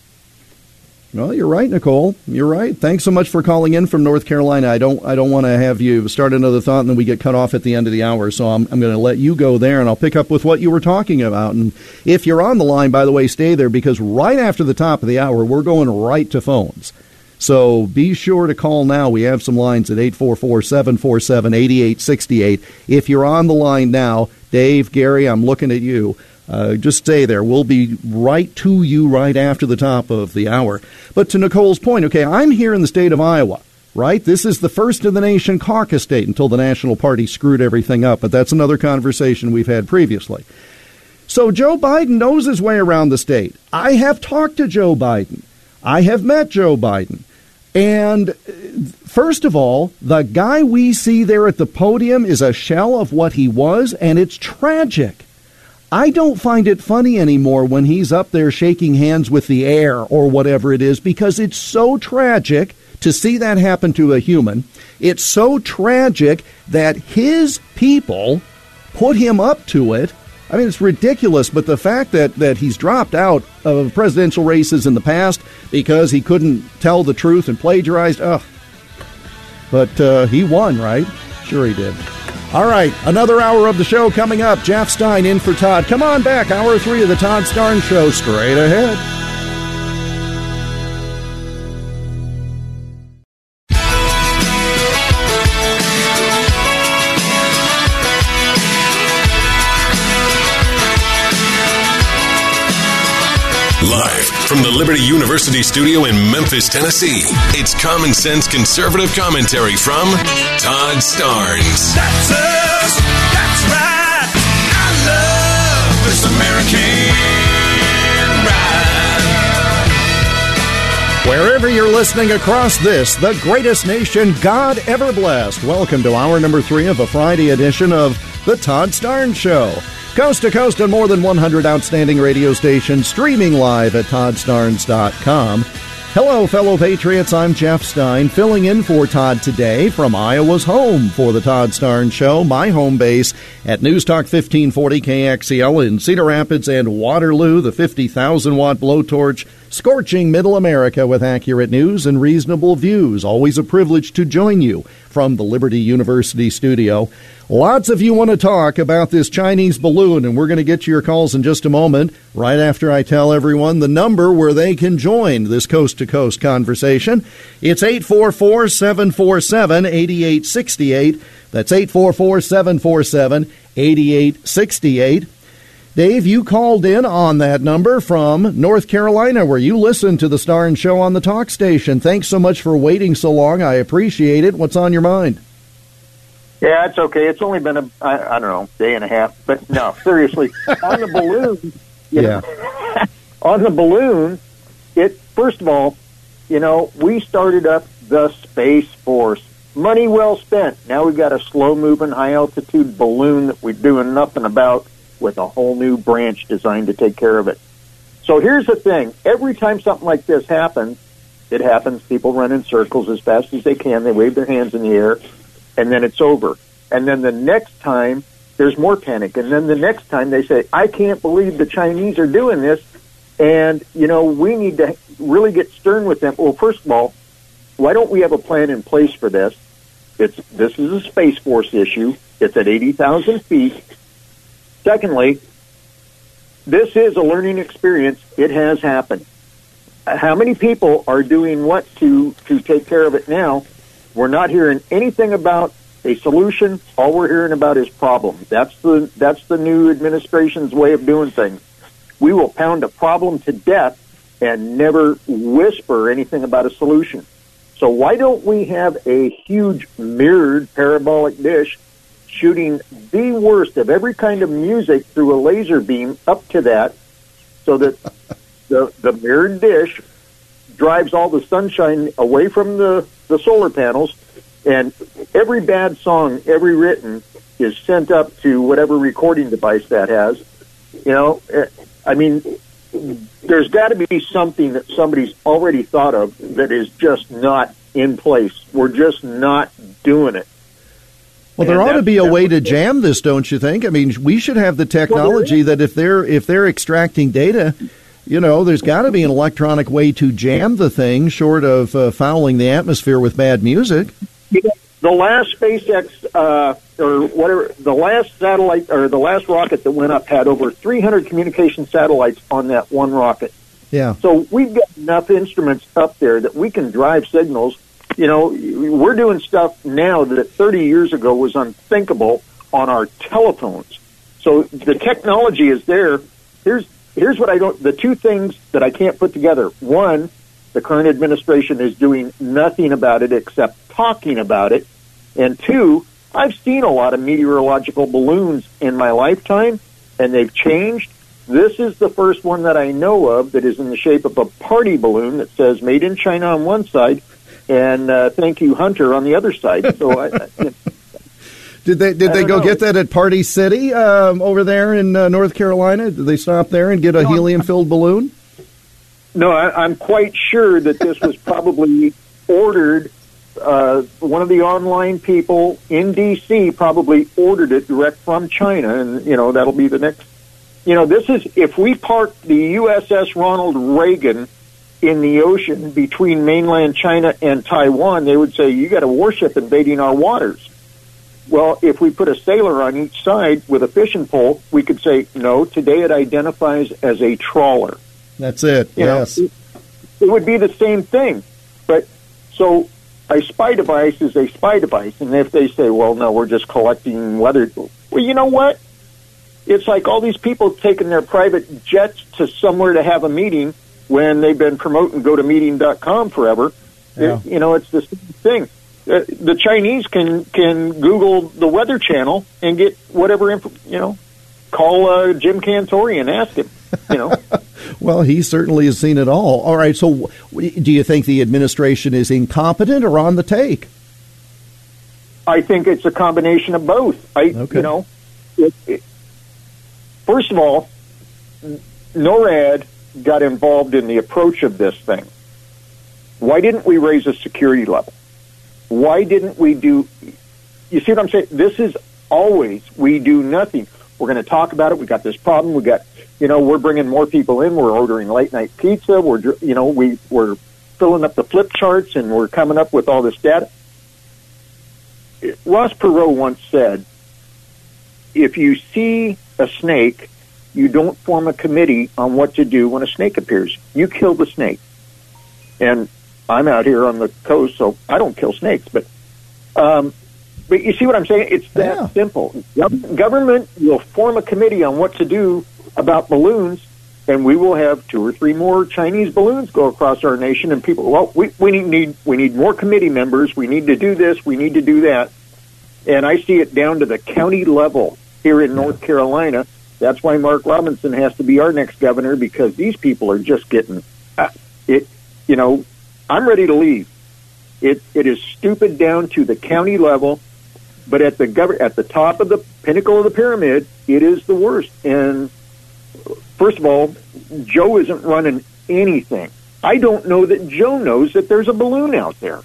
Well, you're right, Nicole. You're right. Thanks so much for calling in from North Carolina. I don't I don't want to have you start another thought and then we get cut off at the end of the hour. So I'm I'm going to let you go there and I'll pick up with what you were talking about. And if you're on the line, by the way, stay there because right after the top of the hour, we're going right to phones. So be sure to call now. We have some lines at 844-747-8868. If you're on the line now, Dave, Gary, I'm looking at you. Uh, just stay there. We'll be right to you right after the top of the hour. But to Nicole's point, okay, I'm here in the state of Iowa, right? This is the first in the nation caucus state until the National Party screwed everything up, but that's another conversation we've had previously. So Joe Biden knows his way around the state. I have talked to Joe Biden. I have met Joe Biden. And uh, first of all, the guy we see there at the podium is a shell of what he was, and it's tragic. I don't find it funny anymore when he's up there shaking hands with the air or whatever it is because it's so tragic to see that happen to a human. It's so tragic that his people put him up to it. I mean, it's ridiculous, but the fact that, that he's dropped out of presidential races in the past because he couldn't tell the truth and plagiarized, ugh. But uh, he won, right? Sure he did. All right, another hour of the show coming up. Jeff Stein in for Todd. Come on back, hour three of the Todd Starnes Show, straight ahead. From the Liberty University studio in Memphis, Tennessee, it's common sense conservative commentary from Todd Starnes. That's us. That's right. I love this American ride. Wherever you're listening across this, the greatest nation God ever blessed, welcome to hour number three of a Friday edition of The Todd Starnes Show. Coast to coast on more than 100 outstanding radio stations, streaming live at toddstarnes.com. Hello, fellow patriots. I'm Jeff Stein, filling in for Todd today from Iowa's home for the Todd Starnes Show, my home base at News Talk 1540 KXEL in Cedar Rapids and Waterloo, the 50,000 watt blowtorch scorching middle America with accurate news and reasonable views. Always a privilege to join you from the Liberty University studio. Lots of you want to talk about this Chinese balloon, and we're going to get to your calls in just a moment, right after I tell everyone the number where they can join this coast to coast conversation. It's 844 747 8868. That's 844 747 8868. Dave, you called in on that number from North Carolina where you listen to the Starnes Show on the talk station. Thanks so much for waiting so long. I appreciate it. What's on your mind? Yeah, it's okay. It's only been a I, I don't know day and a half, but no, seriously, *laughs* on the balloon, you Yeah. know, on the balloon, it first of all, you know, we started up the space force. Money well spent. Now we've got a slow moving, high altitude balloon that we're doing nothing about with a whole new branch designed to take care of it. So here's the thing: every time something like this happens, it happens. People run in circles as fast as they can. They wave their hands in the air, and then it's over. And then the next time, there's more panic. And then the next time, they say, "I can't believe the Chinese are doing this," and you know we need to really get stern with them. Well, first of all, why don't we have a plan in place for this? It's this is a space force issue. It's at eighty thousand feet. Secondly, this is a learning experience. It has happened. How many people are doing what to to take care of it now? We're not hearing anything about a solution. All we're hearing about is problems. That's the that's the new administration's way of doing things. We will pound a problem to death and never whisper anything about a solution. So why don't we have a huge mirrored parabolic dish shooting the worst of every kind of music through a laser beam up to that so that *laughs* the the mirrored dish drives all the sunshine away from the, the solar panels and every bad song every written is sent up to whatever recording device that has you know? Eh, i mean there's got to be something that somebody's already thought of that is just not in place. We're just not doing it. Well, there And ought to be a way to jam this, don't you think? I mean, we should have the technology that if they're if they're extracting data, you know, there's got to be an electronic way to jam the thing, short of uh, fouling the atmosphere with bad music. the last SpaceX uh, or whatever the last satellite or the last rocket that went up had over 300 communication satellites on that one rocket. Yeah. So we've got enough instruments up there that we can drive signals. You know, we're doing stuff now that 30 years ago was unthinkable on our telephones. So the technology is there. Here's here's what I don't. The two things that I can't put together. One, the current administration is doing nothing about it except talking about it. And two, I've seen a lot of meteorological balloons in my lifetime, and they've changed. This is the first one that I know of that is in the shape of a party balloon that says "Made in China" on one side, and uh, "Thank you, Hunter" on the other side. So I, Did they did they go know. get that at Party City um, over there in uh, North Carolina? Did they stop there and get a helium filled balloon? No, I, I'm quite sure that this was probably ordered. Uh, one of the online people in D.C. probably ordered it direct from China, and you know that'll be the next. You know, this is if we parked the USS Ronald Reagan in the ocean between mainland China and Taiwan, they would say you got a warship invading our waters. Well, if we put a sailor on each side with a fishing pole, we could say no. Today it identifies as a trawler. That's it. You yes. it, it would be the same thing. But so a spy device is a spy device, and if they say, "Well, no, we're just collecting weather," well, you know what? It's like all these people taking their private jets to somewhere to have a meeting when they've been promoting GoToMeeting.com forever. Yeah. It, you know, it's the same thing. Uh, the Chinese can can Google the Weather Channel and get whatever info. You know, call uh, Jim Cantore and ask him. You know. *laughs* Well, he certainly has seen it all. All right. So, do you think the administration is incompetent or on the take? I think it's a combination of both. I, Okay. you know, it, it, first of all, NORAD got involved in the approach of this thing. Why didn't we raise the security level? Why didn't we do? You see what I'm saying? This is always we do nothing. We're going to talk about it. We got this problem. We got, you know, we're bringing more people in. We're ordering late night pizza. We're, you know, we we're filling up the flip charts and we're coming up with all this data. Ross Perot once said, if you see a snake, you don't form a committee on what to do when a snake appears. You kill the snake. And I'm out here on the coast, so I don't kill snakes. But, um, but you see what I'm saying? It's that Yeah. simple. Gov- government will form a committee on what to do about balloons, and we will have two or three more Chinese balloons go across our nation. And people, well, we, we need, need we need more committee members. We need to do this. We need to do that. And I see it down to the county level here in North Carolina. That's why Mark Robinson has to be our next governor because these people are just getting uh, it. You know, I'm ready to leave. It it is stupid down to the county level, but at the gov- at the top of the pinnacle of the pyramid, it is the worst. And first of all, Joe isn't running anything. I don't know that Joe knows that there's a balloon out there.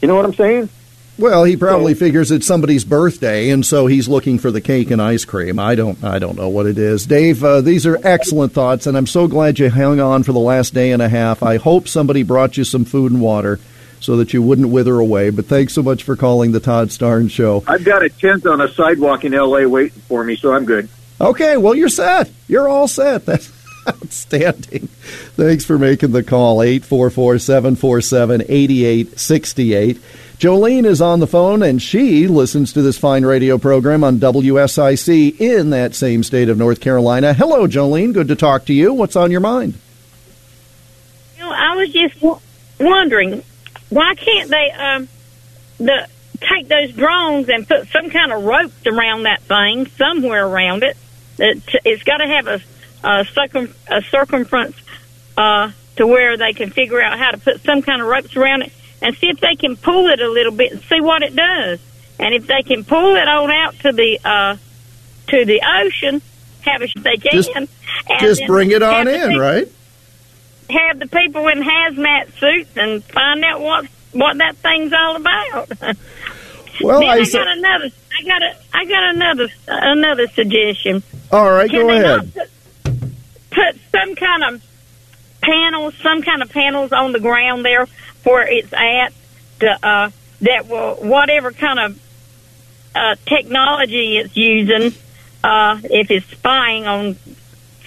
You know what I'm saying? Well, he probably figures it's somebody's birthday, and so he's looking for the cake and ice cream. I don't, I don't know what it is. Dave, uh, these are excellent thoughts, and I'm so glad you hung on for the last day and a half. I hope somebody brought you some food and water so that you wouldn't wither away. But thanks so much for calling the Todd Starnes Show. I've got a tent on a sidewalk in L.A. waiting for me, so I'm good. Okay, well, you're set. You're all set. *laughs* That's outstanding. Thanks for making the call. 844 747 8868. Jolene is on the phone, and she listens to this fine radio program on WSIC in that same state of North Carolina. Hello, Jolene. Good to talk to you. What's on your mind? You know, I was just w- wondering why can't they um the take those drones and put some kind of ropes around that thing somewhere around it. It it's got to have a a, circum, a circumference uh to where they can figure out how to put some kind of ropes around it and see if they can pull it a little bit and see what it does. And if they can pull it on out to the uh to the ocean, have a they can. Just- and Just bring it on in, people- right? have the people in hazmat suits and find out what what that thing's all about. *laughs* Well, I I, got another. I got a. I got another another suggestion. All right, Can go ahead. put, put some kind of panels, some kind of panels on the ground there where it's at, to, uh, that will whatever kind of uh, technology it's using, uh, if it's spying on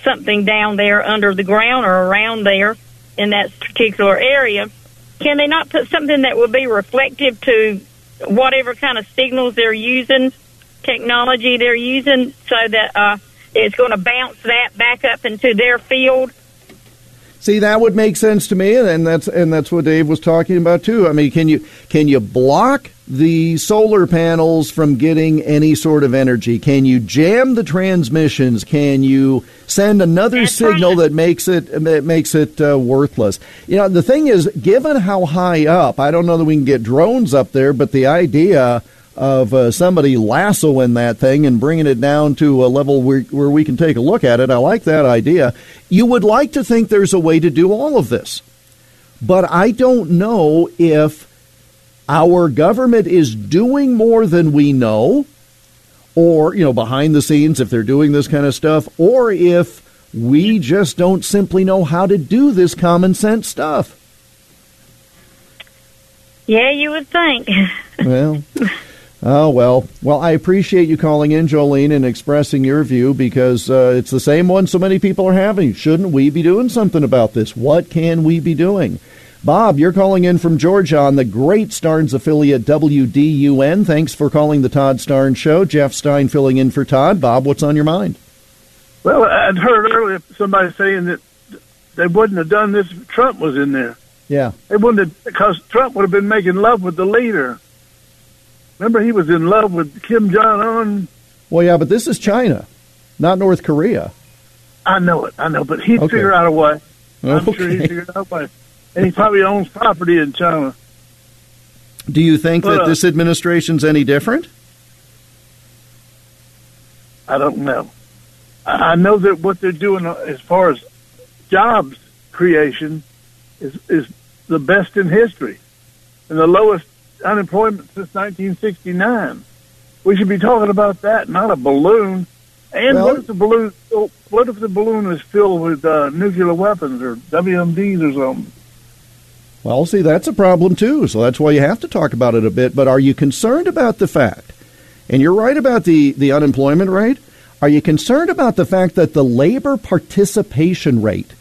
something down there under the ground or around there in that particular area, can they not put something that will be reflective to whatever kind of signals they're using, technology they're using, so that uh, it's going to bounce that back up into their field? See, that would make sense to me, and that's and that's what Dave was talking about too. I mean, can you can you block the solar panels from getting any sort of energy? Can you jam the transmissions? Can you send another signal that makes it that makes it uh, worthless? You know, the thing is, given how high up, I don't know that we can get drones up there, but the idea of uh, somebody lassoing that thing and bringing it down to a level where, where we can take a look at it. I like that idea. You would like to think there's a way to do all of this. But I don't know if our government is doing more than we know, or, you know, behind the scenes, if they're doing this kind of stuff, or if we just don't simply know how to do this common sense stuff. Yeah, you would think. *laughs* Well, oh well. Well, I appreciate you calling in, Jolene, and expressing your view because uh, it's the same one so many people are having. Shouldn't we be doing something about this? What can we be doing? Bob, you're calling in from Georgia on the great Starnes affiliate WDUN. Thanks for calling the Todd Starnes Show. Jeff Stein filling in for Todd. Bob, what's on your mind? Well, I'd heard earlier somebody saying that they wouldn't have done this if Trump was in there. Yeah. They wouldn't have, because Trump would have been making love with the leader. Remember, he was in love with Kim Jong Un. Well, yeah, but this is China, not North Korea. I know it, I know, but he'd Okay. figure out a way. I'm sure he'd figure out a way. And he probably owns property in China. Do you think Well, that uh, this administration's any different? I don't know. I I know that what they're doing as far as jobs creation is is the best in history and the lowest unemployment since 1969. We should be talking about that, not a balloon. And Well- what if the balloon? What if the balloon is filled with uh, nuclear weapons or WMDs or something? Well, see, that's a problem too. So that's why you have to talk about it a bit. But are you concerned about the fact, and you're right about the, the unemployment rate, are you concerned about the fact that the labor participation rate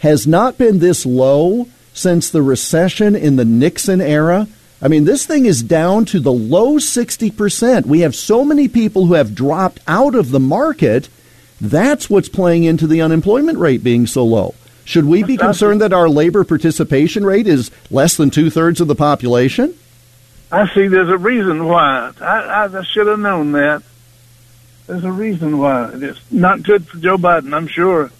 has not been this low since the recession in the Nixon era? I mean, this thing is down to the low 60%. We have so many people who have dropped out of the market. That's what's playing into the unemployment rate being so low. Should we be concerned that our labor participation rate is less than two thirds of the population? I see. There's a reason why. I, I, I should have known that. There's a reason why. It's not good for Joe Biden. I'm sure.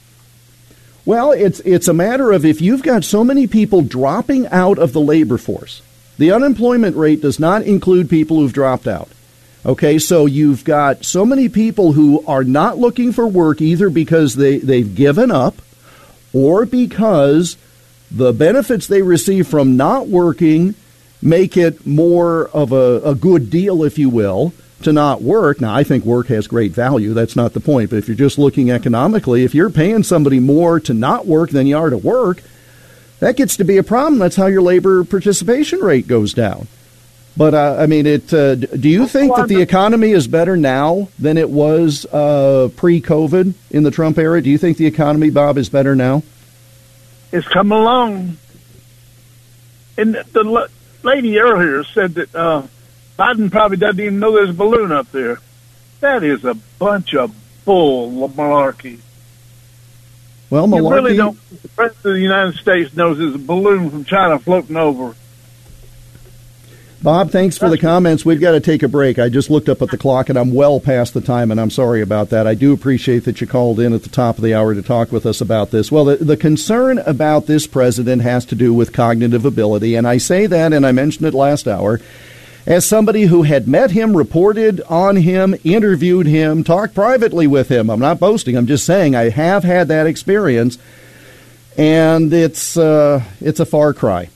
Well, it's it's a matter of if you've got so many people dropping out of the labor force. The unemployment rate does not include people who've dropped out. Okay, so you've got so many people who are not looking for work either because they, they've given up or because the benefits they receive from not working make it more of a, a good deal, if you will, to not work. Now, I think work has great value. That's not the point. But if you're just looking economically, if you're paying somebody more to not work than you are to work, that gets to be a problem. That's how your labor participation rate goes down. But uh, I mean, it. Uh, do you think that the economy is better now than it was uh, pre-COVID in the Trump era? Do you think the economy, Bob, is better now? It's come along. And the lady earlier said that uh, Biden probably doesn't even know there's a balloon up there. That is a bunch of bull malarkey. Well, You really don't. The president of the United States knows there's a balloon from China floating over. Bob, thanks for the comments. We've got to take a break. I just looked up at the clock and I'm well past the time, and I'm sorry about that. I do appreciate that you called in at the top of the hour to talk with us about this. Well, the, the concern about this president has to do with cognitive ability, and I say that, and I mentioned it last hour, as somebody who had met him, reported on him, interviewed him, talked privately with him. I'm not boasting, I'm just saying I have had that experience, and it's, uh, it's a far cry.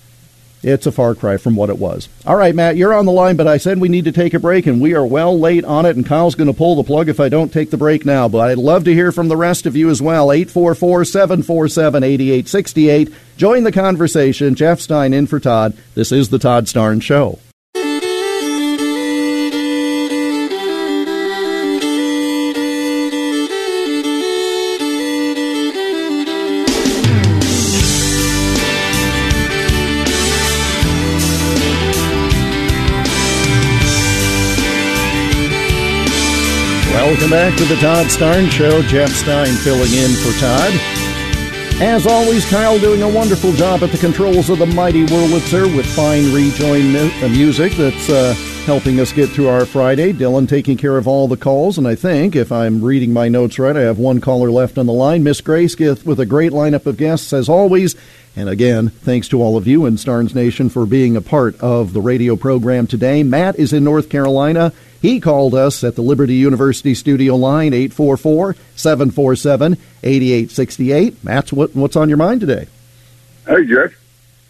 It's a far cry from what it was. All right, Matt, you're on the line, but I said we need to take a break, and we are well late on it, and Kyle's going to pull the plug if I don't take the break now. But I'd love to hear from the rest of you as well. 844 747 8868. Join the conversation. Jeff Stein in for Todd. This is The Todd Starnes Show. Welcome back to the Todd Starnes Show. Jeff Stein filling in for Todd. As always, Kyle doing a wonderful job at the controls of the mighty Wurlitzer with fine rejoin uh, music that's uh, helping us get through our Friday. Dylan taking care of all the calls, and I think, if I'm reading my notes right, I have one caller left on the line. Miss Grace with a great lineup of guests as always. And again, thanks to all of you in Starnes Nation for being a part of the radio program today. Matt is in North Carolina. He called us at the Liberty University studio line, 844-747-8868. Matt's what, what's on your mind today? Hey, Jeff.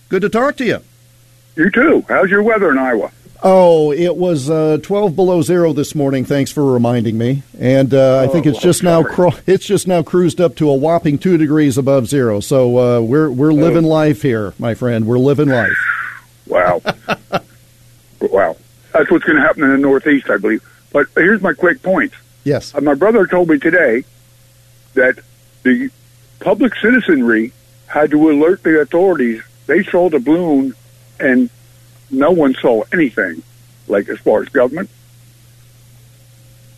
Good to talk to you. You too. How's your weather in Iowa? Oh, it was uh, 12 below zero this morning. Thanks for reminding me. And uh, I think it's Oh, just now cro- it's just now cruised up to a whopping two degrees above zero. So uh, we're we're Oh. living life here, my friend. We're living life. Wow. *laughs* wow. That's what's going to happen in the Northeast, I believe. But here's my quick point. Yes. Uh, my brother told me today that the public citizenry had to alert the authorities. They saw the balloon, and no one saw anything, like as far as government.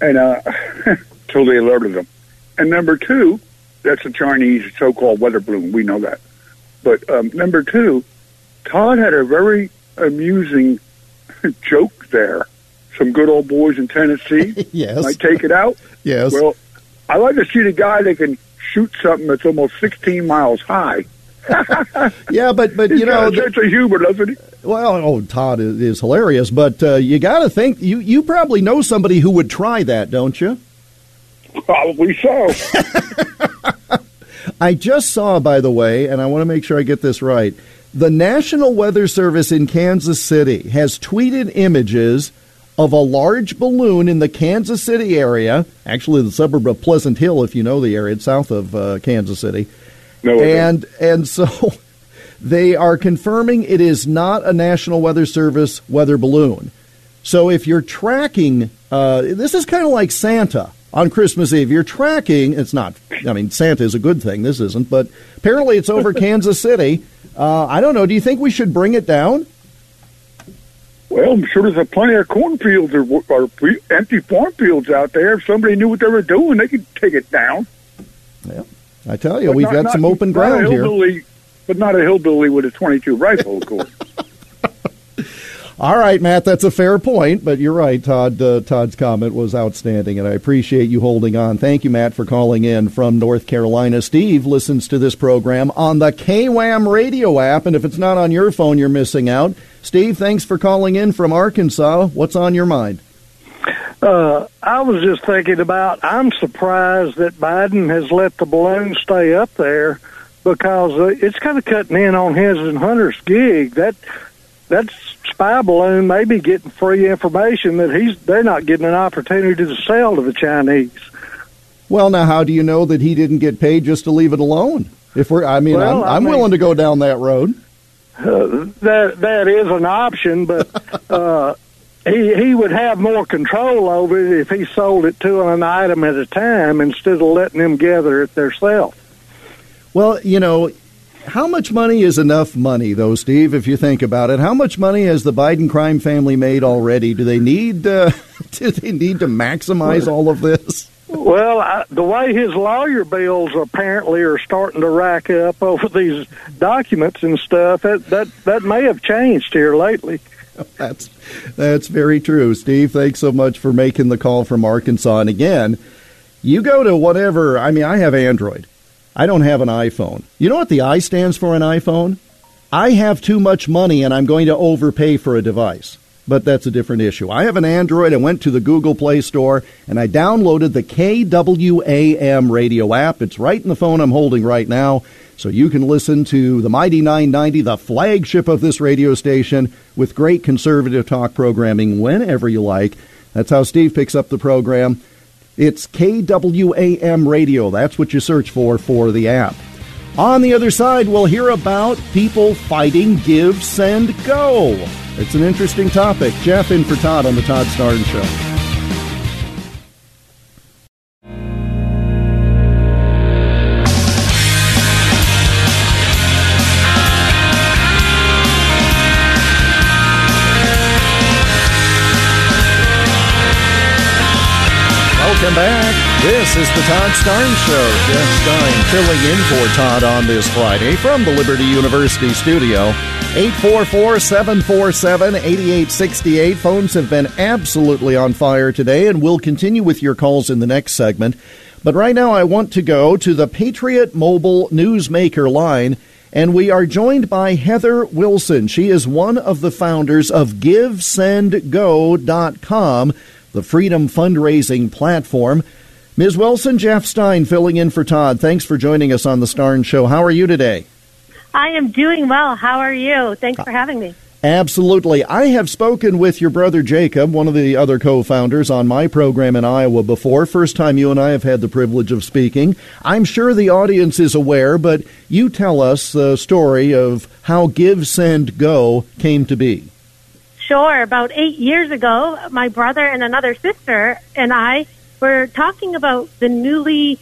And uh, *laughs* till they alerted them. And number two, that's a Chinese so-called weather balloon. We know that. But um, number two, Todd had a very amusing *laughs* joke there. Some good old boys in Tennessee. *laughs* Yes. Might take it out. Yes. Well, I like to see the guy that can shoot something that's almost 16 miles high. *laughs* Yeah, but but He's you know, sense of humor, doesn't he? well, oh, Todd is, is hilarious. But uh, you got to think you you probably know somebody who would try that, don't you? Probably so. I just saw, by the way, and I want to make sure I get this right, The National Weather Service in Kansas City has tweeted images of a large balloon in the Kansas City area, actually the suburb of Pleasant Hill, if you know the area, it's south of uh, Kansas City. No, and and so *laughs* they are confirming it is not a National Weather Service weather balloon. So if you're tracking, uh, this is kind of like Santa on Christmas Eve. You're tracking. It's not. I mean, Santa is a good thing. This isn't. But apparently, it's over *laughs* Kansas City. Uh, I don't know. Do you think we should bring it down? Well, I'm sure there's a plenty of cornfields or, or empty farm fields out there. If somebody knew what they were doing, they could take it down. Yeah, I tell you, But we've not- got not- some open ground here. But not a hillbilly with a 22 rifle, of course. *laughs* All right, Matt, that's a fair point, but you're right. Todd, uh, Todd's comment was outstanding, and I appreciate you holding on. Thank you, Matt, for calling in from North Carolina. Steve listens to this program on the KWAM radio app, and if it's not on your phone, you're missing out. Steve, thanks for calling in from Arkansas. What's on your mind? Uh, I was just thinking about. I'm surprised that Biden has let the balloon stay up there because uh, it's kind of cutting in on his and Hunter's gig. That that spy balloon may be getting free information that he's they're not getting an opportunity to sell to the Chinese. Well, now, how do you know that he didn't get paid just to leave it alone? If we're, I mean, Well, I'm, I mean- willing to go down that road. Uh, that that is an option, but *laughs* uh, he he would have more control over it if he sold it to an item at a time instead of letting them gather it themselves. Well, you know, how much money is enough money, though, Steve? If you think about it, how much money has the Biden crime family made already? Do they need? Uh, *laughs* do they need to maximize all of this? Well, I, the way his lawyer bills apparently are starting to rack up over these documents and stuff, that that that may have changed here lately. *laughs* That's that's very true, Steve. Thanks so much for making the call from Arkansas. And again, you go to whatever. I mean, I have Android. I don't have an iPhone. You know what the I stands for an iPhone? I have too much money and I'm going to overpay for a device. But that's a different issue. I have an Android. I went to the Google Play Store and I downloaded the KWAM radio app. It's right in the phone I'm holding right now. So you can listen to the Mighty 990, the flagship of this radio station, with great conservative talk programming whenever you like. That's how Steve picks up the program. It's KWAM radio. That's what you search for for the app. On the other side, we'll hear about people fighting Give, Send, Go. It's an interesting topic. Jeff in for Todd on the Todd Starnes Show. Welcome back. This is the Todd Stein Show. Jeff Stein filling in for Todd on this Friday from the Liberty University studio. 844 747 8868. Phones have been absolutely on fire today, and we'll continue with your calls in the next segment. But right now, I want to go to the Patriot Mobile Newsmaker line, and we are joined by Heather Wilson. She is one of the founders of GiveSendGo.com, the freedom fundraising platform. Ms. Wilson, Jeff Stein filling in for Todd. Thanks for joining us on the Starnes Show. How are you today? I am doing well. How are you? Thanks for having me. Absolutely. I have spoken with your brother Jacob, one of the other co founders, on my program in Iowa before. First time you and I have had the privilege of speaking. I'm sure the audience is aware, but you tell us the story of how Give, Send, Go came to be. Sure. About eight years ago, my brother and another sister and I were talking about the newly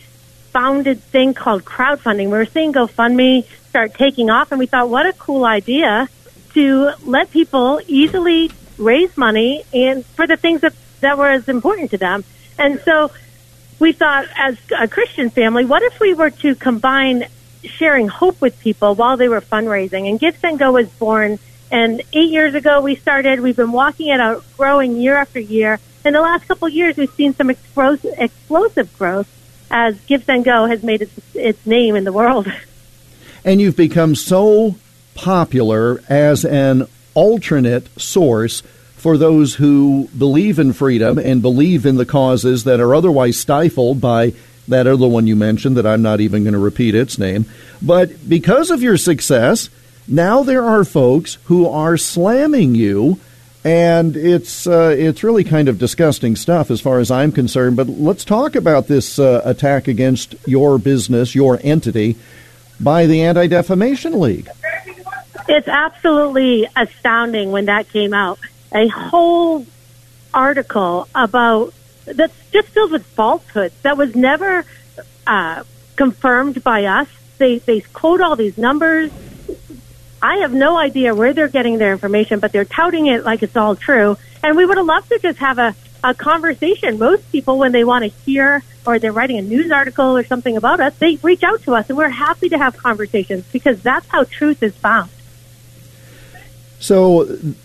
founded thing called crowdfunding. We were seeing GoFundMe start taking off, and we thought, what a cool idea to let people easily raise money and for the things that, that were as important to them. And so we thought, as a Christian family, what if we were to combine sharing hope with people while they were fundraising? And Give Send Go was born, and eight years ago we started. We've been walking it out, growing year after year. In the last couple of years, we've seen some explosive, growth as Give Send Go has made its, its name in the world. *laughs* And you've become so popular as an alternate source for those who believe in freedom and believe in the causes that are otherwise stifled by that other one you mentioned that I'm not even going to repeat its name. But because of your success, Now there are folks who are slamming you, and it's uh, it's really kind of disgusting stuff as far as I'm concerned. But let's talk about this uh, attack against your business, your entity, by the Anti Defamation League. It's absolutely astounding when that came out. A whole article about that's just filled with falsehoods that was never uh, confirmed by us. They they quote all these numbers. I have no idea where they're getting their information, but they're touting it like it's all true. And we would have loved to just have a, a conversation. Most people, when they want to hear or they're writing a news article or something about us, they reach out to us, and we're happy to have conversations because that's how truth is found. So,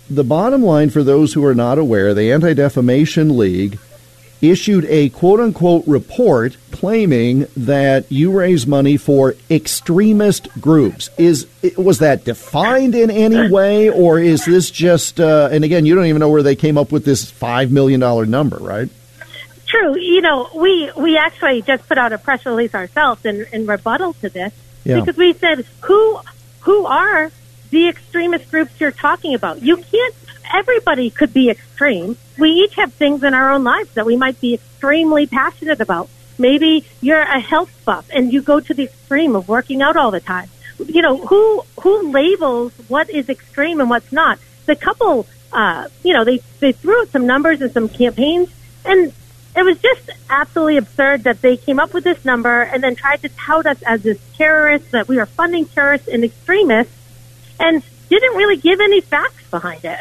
the bottom line for those who are not aware, the Anti Defamation League issued a quote unquote report claiming that you raise money for extremist groups. Is was that defined in any way, or is this just? Uh, and again, you don't even know where they came up with this five million dollar number, right? True. You know, we we actually just put out a press release ourselves in, in rebuttal to this Yeah. because we said who who are the extremist groups you're talking about? You can't. Everybody could be extreme. We each have things in our own lives that we might be extremely passionate about. Maybe you're a health buff and you go to the extreme of working out all the time. You know who who labels what is extreme and what's not. The couple, uh, you know, they they threw out some numbers and some campaigns, and it was just absolutely absurd that they came up with this number and then tried to tout us as this terrorists that we are funding terrorists and extremists, and didn't really give any facts behind it.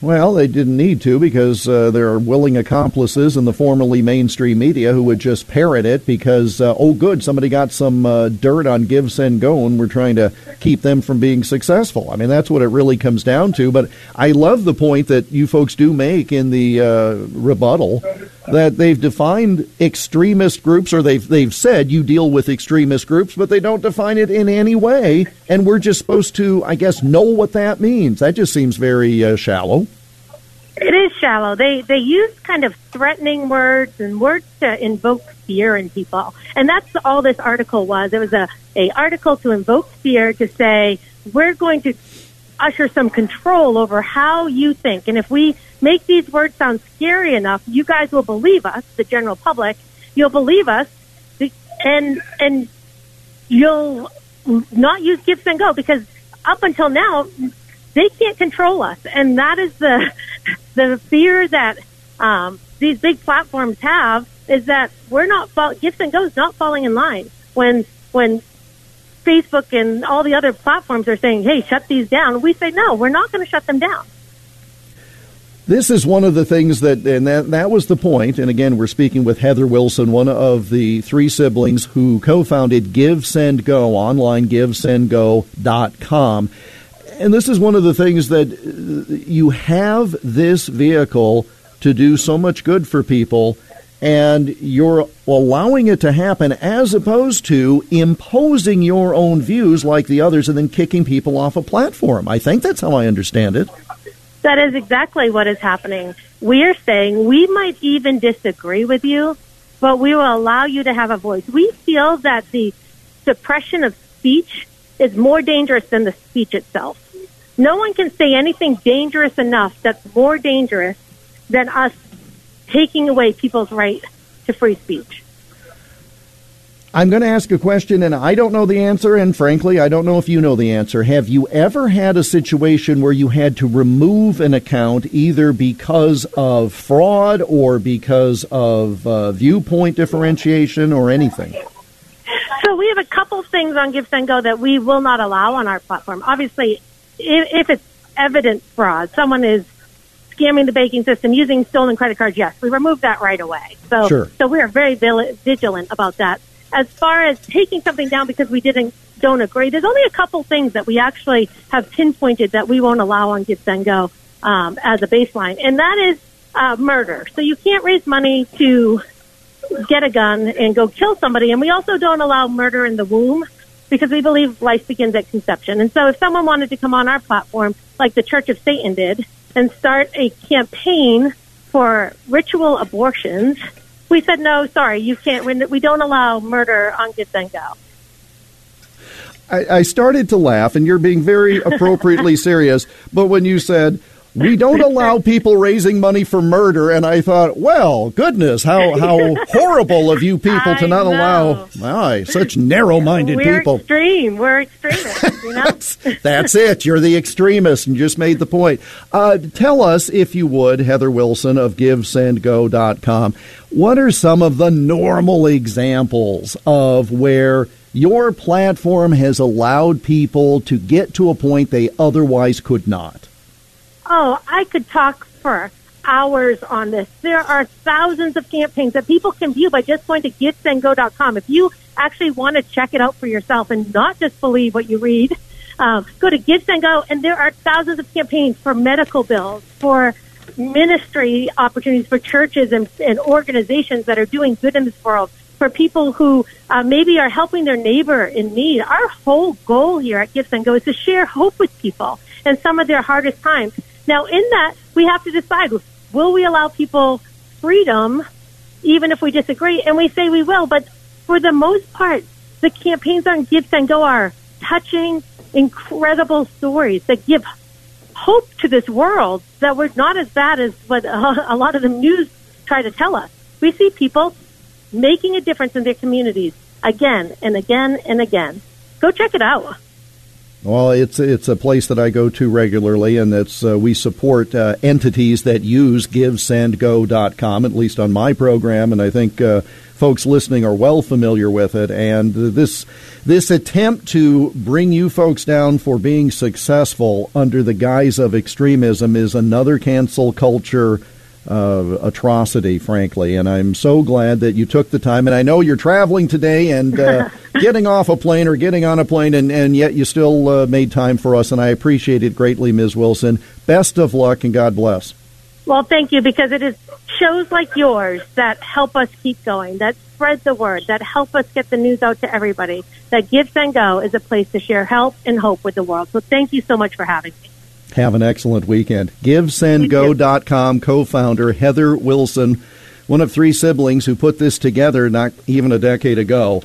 Well, they didn't need to because uh, there are willing accomplices in the formerly mainstream media who would just parrot it because, uh, oh, good, somebody got some uh, dirt on Give, Send, Go, and we're trying to keep them from being successful. I mean, that's what it really comes down to. But I love the point that you folks do make in the uh, rebuttal that they've defined extremist groups, or they've they've said you deal with extremist groups, but they don't define it in any way, and we're just supposed to, I guess, know what that means. That just seems very uh, shallow. It is shallow. They they use kind of threatening words and words to invoke fear in people, and that's all this article was. It was a a article to invoke fear to say we're going to usher some control over how you think, and if we make these words sound scary enough, you guys will believe us, the general public. You'll believe us, and and you'll not use Give Send Go because up until now they can't control us, and that is the *laughs* the fear that um, these big platforms have is that we're not fall- Give Send Go's not falling in line. When when Facebook and all the other platforms are saying, "Hey, shut these down." We say, "No, we're not going to shut them down." This is one of the things that, and that, that was the point. And again, we're speaking with Heather Wilson, one of the three siblings who co founded Give, Send, Go, online givesendgo.com. And this is one of the things that uh, you have this vehicle to do so much good for people, and you're allowing it to happen as opposed to imposing your own views like the others and then kicking people off a platform. I think that's how I understand it. That is exactly what is happening. We are saying we might even disagree with you, but we will allow you to have a voice. We feel that the suppression of speech is more dangerous than the speech itself. No one can say anything dangerous enough that's more dangerous than us taking away people's right to free speech. I'm going to ask a question, and I don't know the answer, and frankly, I don't know if you know the answer. Have you ever had a situation where you had to remove an account either because of fraud or because of uh, viewpoint differentiation or anything? So we have a couple things on Give Send Go that we will not allow on our platform. Obviously, if, if it's evident fraud, someone is scamming the banking system using stolen credit cards, yes, we remove that right away. So, Sure. so we are very vigilant about that. As far as taking something down because we didn't don't agree, there's only a couple things that we actually have pinpointed that we won't allow on Give Send Go um, as a baseline, and that is uh, murder. So you can't raise money to get a gun and go kill somebody, and we also don't allow murder in the womb because we believe life begins at conception. And so if someone wanted to come on our platform, like the Church of Satan did, and start a campaign for ritual abortions, we said, no, sorry, you can't, we don't allow murder on Give Send Go. I, I started to laugh, and you're being very *laughs* appropriately serious. But when you said we don't allow people raising money for murder, and I thought, well, goodness, how how horrible of you people to not allow my such narrow-minded We're people. extreme. We're extremists, you know? That's it. You're the extremist and just made the point. Uh, tell us, if you would, Heather Wilson of GiveSendGo.com, what are some of the normal examples of where your platform has allowed people to get to a point they otherwise could not? Oh, I could talk for hours on this. There are thousands of campaigns that people can view by just going to givesendgo.com. If you actually want to check it out for yourself and not just believe what you read, um, go to Give Send Go, and there are thousands of campaigns for medical bills, for ministry opportunities for churches and, and organizations that are doing good in this world, for people who uh, maybe are helping their neighbor in need. Our whole goal here at Give Send Go is to share hope with people in some of their hardest times. Now, in that, we have to decide, will we allow people freedom even if we disagree? And we say we will, but for the most part, the campaigns on Give Send Go are touching, incredible stories that give hope to this world that we're not as bad as what *laughs* a lot of the news try to tell us. We see people making a difference in their communities again and again and again. Go check it out. Well, it's it's a place that I go to regularly, and that's uh, we support uh, entities that use GiveSendGo.com, at least on my program, and I think uh, folks listening are well familiar with it. And this this attempt to bring you folks down for being successful under the guise of extremism is another cancel culture uh, atrocity, frankly. And I'm so glad that you took the time. And I know you're traveling today and uh, *laughs* getting off a plane or getting on a plane, and, and yet you still uh, made time for us. And I appreciate it greatly, Ms. Wilson. Best of luck and God bless. Well, thank you because it is shows like yours that help us keep going, that spread the word, that help us get the news out to everybody. That Give Send Go is a place to share help and hope with the world. So thank you so much for having me. Have an excellent weekend. GiveSendGo.com co founder Heather Wilson, one of three siblings who put this together not even a decade ago.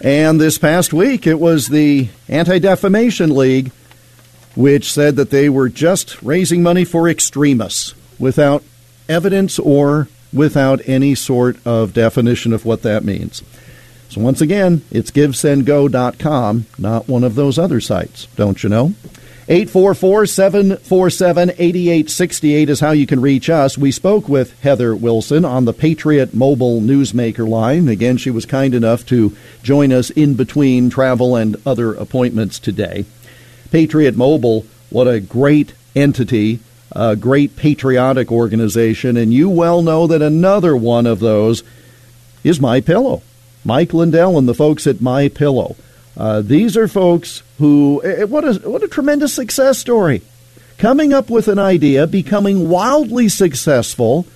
And this past week, it was the Anti Defamation League, which said that they were just raising money for extremists without evidence or without any sort of definition of what that means. So, once again, it's GiveSendGo.com, not one of those other sites, don't you know? 844 747 8868 is how you can reach us. We spoke with Heather Wilson on the Patriot Mobile Newsmaker line. Again, she was kind enough to join us in between travel and other appointments today. Patriot Mobile, what a great entity, a great patriotic organization, and you well know that another one of those is My Pillow. Mike Lindell and the folks at My Pillow. Uh, these are folks who eh, what a what a tremendous success story. Coming up with an idea, becoming wildly successful,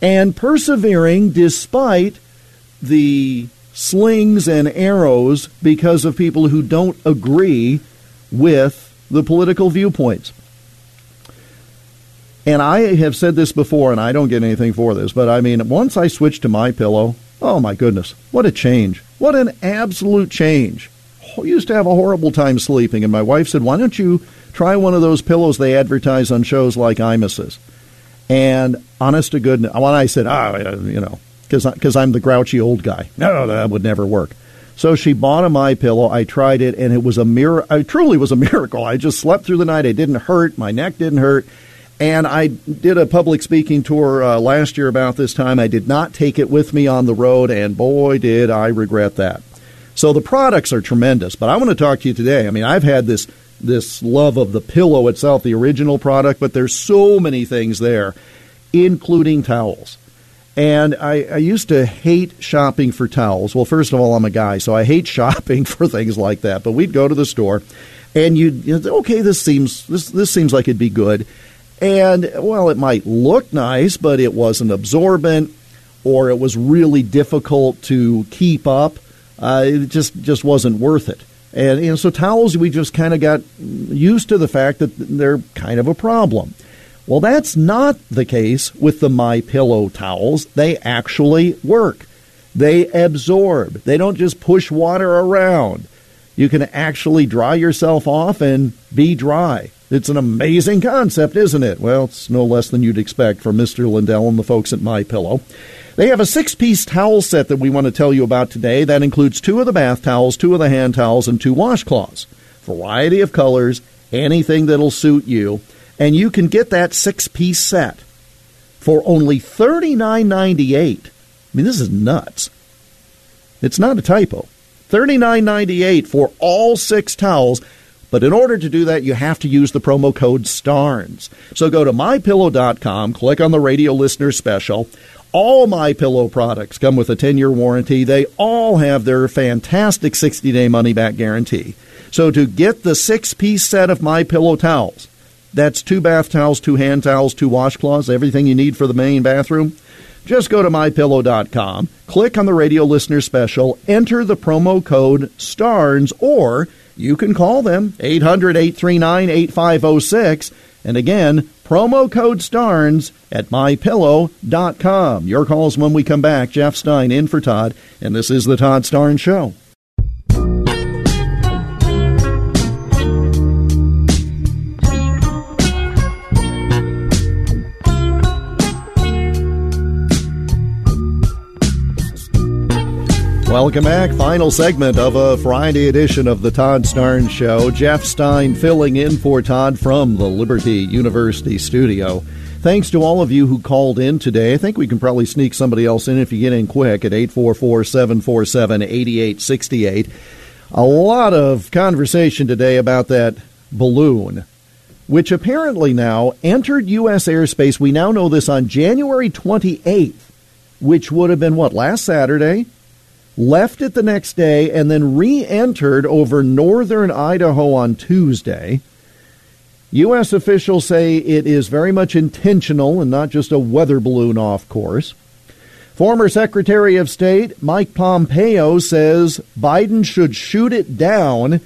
and persevering despite the slings and arrows because of people who don't agree with the political viewpoints. And I have said this before, and I don't get anything for this, but I mean, once I switched to my pillow, oh my goodness, what a change! What an absolute change! Used to have a horrible time sleeping, and my wife said, "Why don't you try one of those pillows they advertise on shows like Imus's?" And honest to goodness, when I said, "Ah, you know," because I'm the grouchy old guy, no, that would never work. So she bought a my pillow. I tried it, and it was a mirror. It truly was a *laughs* miracle. I just slept through the night. It didn't hurt. My neck didn't hurt. And I did a public speaking tour uh, last year about this time. I did not take it with me on the road, and boy, did I regret that. So the products are tremendous. But I want to talk to you today. I mean, I've had this this love of the pillow itself, the original product, but there's so many things there, including towels. And I, I, used to hate shopping for towels. Well, first of all, I'm a guy, so I hate *laughs* shopping for things like that. But we'd go to the store, and you'd you know, okay, this seems this this seems like it'd be good, and well, it might look nice, but it wasn't absorbent, or it was really difficult to keep up uh, it just just wasn't worth it. And you know, so towels, we just kind of got used to the fact that they're kind of a problem. Well, that's not the case with the My Pillow towels. They actually work. They absorb. They don't just push water around. You can actually dry yourself off and be dry. It's an amazing concept, isn't it? Well, it's no less than you'd expect from Mr. Lindell and the folks at My Pillow. They have a six-piece towel set that we want to tell you about today. That includes two of the bath towels, two of the hand towels, and two washcloths. Variety of colors, anything that'll suit you, and you can get that six-piece set for only $39.98. I mean, this is nuts. It's not a typo. $39.98 for all six towels. But in order to do that, you have to use the promo code STARNES. So go to mypillow.com, click on the radio listener special. All my pillow products come with a 10-year warranty. They all have their fantastic 60-day money-back guarantee. So to get the 6-piece set of my pillow towels, that's two bath towels, two hand towels, two washcloths, everything you need for the main bathroom. Just go to mypillow.com, click on the radio listener special, enter the promo code STARNES, or you can call them 800 839 8506. And again, promo code STARNES at mypillow.com. Your calls when we come back. Jeff Stein in for Todd, and this is the Todd Starnes Show. Welcome back. Final segment of a Friday edition of the Todd Starnes Show. Jeff Stein filling in for Todd from the Liberty University studio. Thanks to all of you who called in today. I think we can probably sneak somebody else in if you get in quick at 844 747 8868. A lot of conversation today about that balloon, which apparently now entered U.S. airspace. We now know this on January 28th, which would have been what, last Saturday? Left it the next day, and then re entered over northern Idaho on Tuesday. U.S. officials say it is very much intentional and not just a weather balloon off course. Former Secretary of State Mike Pompeo says Biden should shoot it down,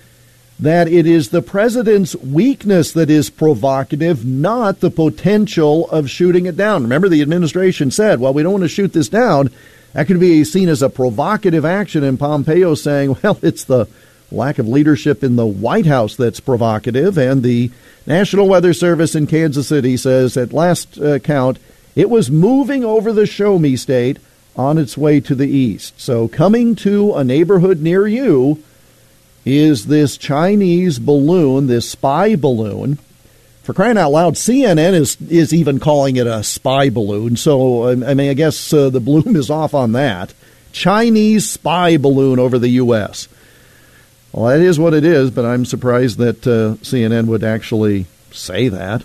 that it is the president's weakness that is provocative, not the potential of shooting it down. Remember, the administration said, well, we don't want to shoot this down that could be seen as a provocative action, and Pompeo saying, *laughs* well, it's the lack of leadership in the White House that's provocative. And the National Weather Service in Kansas City says, at last uh, count, it was moving over the show me state on its way to the east. So, coming to a neighborhood near you is this Chinese balloon, this spy balloon for crying out loud, CNN is is even calling it a spy balloon. So I mean, I guess uh, the bloom is off on that. Chinese spy balloon over the U.S. Well, that is what it is, but I'm surprised that uh, CNN would actually say that.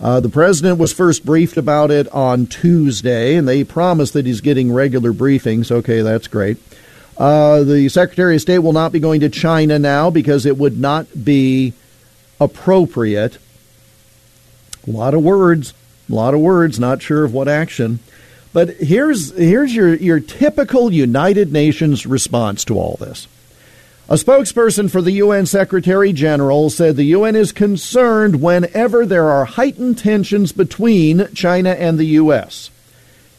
Uh, the president was first briefed about it on Tuesday, and they promised that he's getting regular briefings. Okay, that's great. Uh, the Secretary of State will not be going to China now because it would not be appropriate a lot of words, a lot of words, not sure of what action. But here's here's your, your typical United Nations response to all this. A spokesperson for the UN Secretary General said the UN is concerned whenever there are heightened tensions between China and the U.S.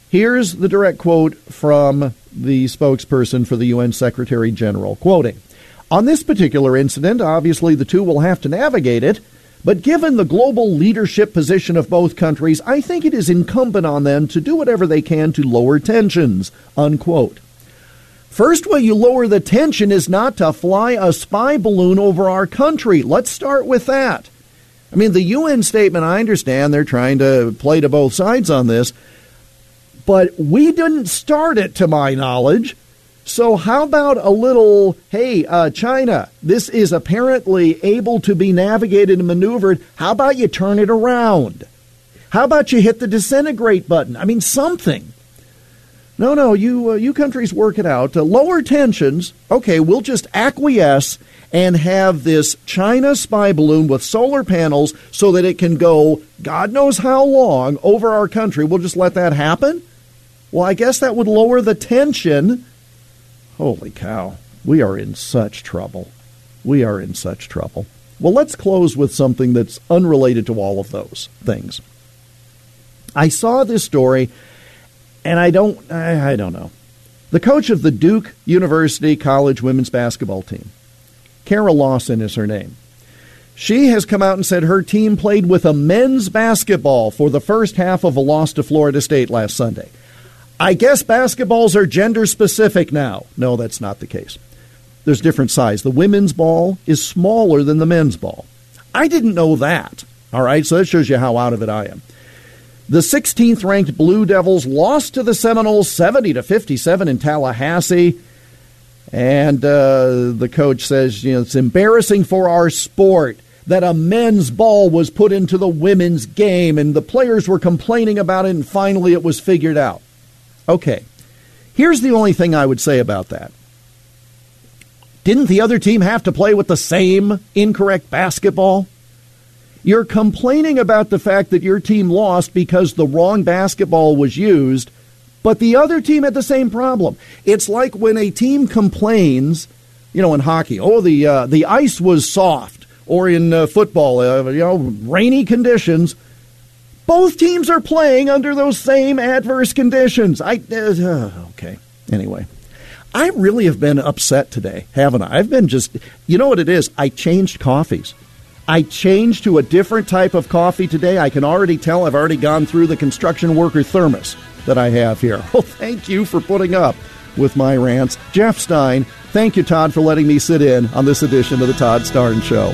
Here's the direct quote from the spokesperson for the UN Secretary General, quoting On this particular incident, obviously the two will have to navigate it but given the global leadership position of both countries, I think it is incumbent on them to do whatever they can to lower tensions. Unquote. First way you lower the tension is not to fly a spy balloon over our country. Let's start with that. I mean, the UN statement, I understand they're trying to play to both sides on this, but we didn't start it to my knowledge. So, how about a little, hey, uh, China, this is apparently able to be navigated and maneuvered. How about you turn it around? How about you hit the disintegrate button? I mean, something. No, no, you, uh, you countries work it out. Uh, lower tensions, okay, we'll just acquiesce and have this China spy balloon with solar panels so that it can go God knows how long over our country. We'll just let that happen? Well, I guess that would lower the tension Holy cow. We are in such trouble. We are in such trouble. Well, let's close with something that's unrelated to all of those things. I saw this story, and I don't, I, I don't know. The coach of the Duke University College women's basketball team Kara Lawson is her name. She has come out and said her team played with a men's basketball for the first half of a loss to Florida State last Sunday. I guess basketballs are gender specific now. No, that's not the case. There's different size. The women's ball is smaller than the men's ball. I didn't know that. All right, so that shows you how out of it I am. The 16th ranked Blue Devils lost to the Seminoles 70 to 57 in Tallahassee. And uh, the coach says, you know, it's embarrassing for our sport that a men's ball was put into the women's game and the players were complaining about it and finally it was figured out. Okay. Here's the only thing I would say about that. Didn't the other team have to play with the same incorrect basketball? You're complaining about the fact that your team lost because the wrong basketball was used, but the other team had the same problem. It's like when a team complains, you know, in hockey, oh, the uh, the ice was soft, or in uh, football, uh, you know, rainy conditions. Both teams are playing under those same adverse conditions. I uh, *sighs* okay. Anyway, I really have been upset today, haven't I? I've been just, you know what it is? I changed coffees. I changed to a different type of coffee today. I can already tell I've already gone through the construction worker thermos that I have here. *laughs* Well, thank you for putting up with my rants. Jeff Stein, thank you, Todd, for letting me sit in on this edition of the Todd Starnes Show.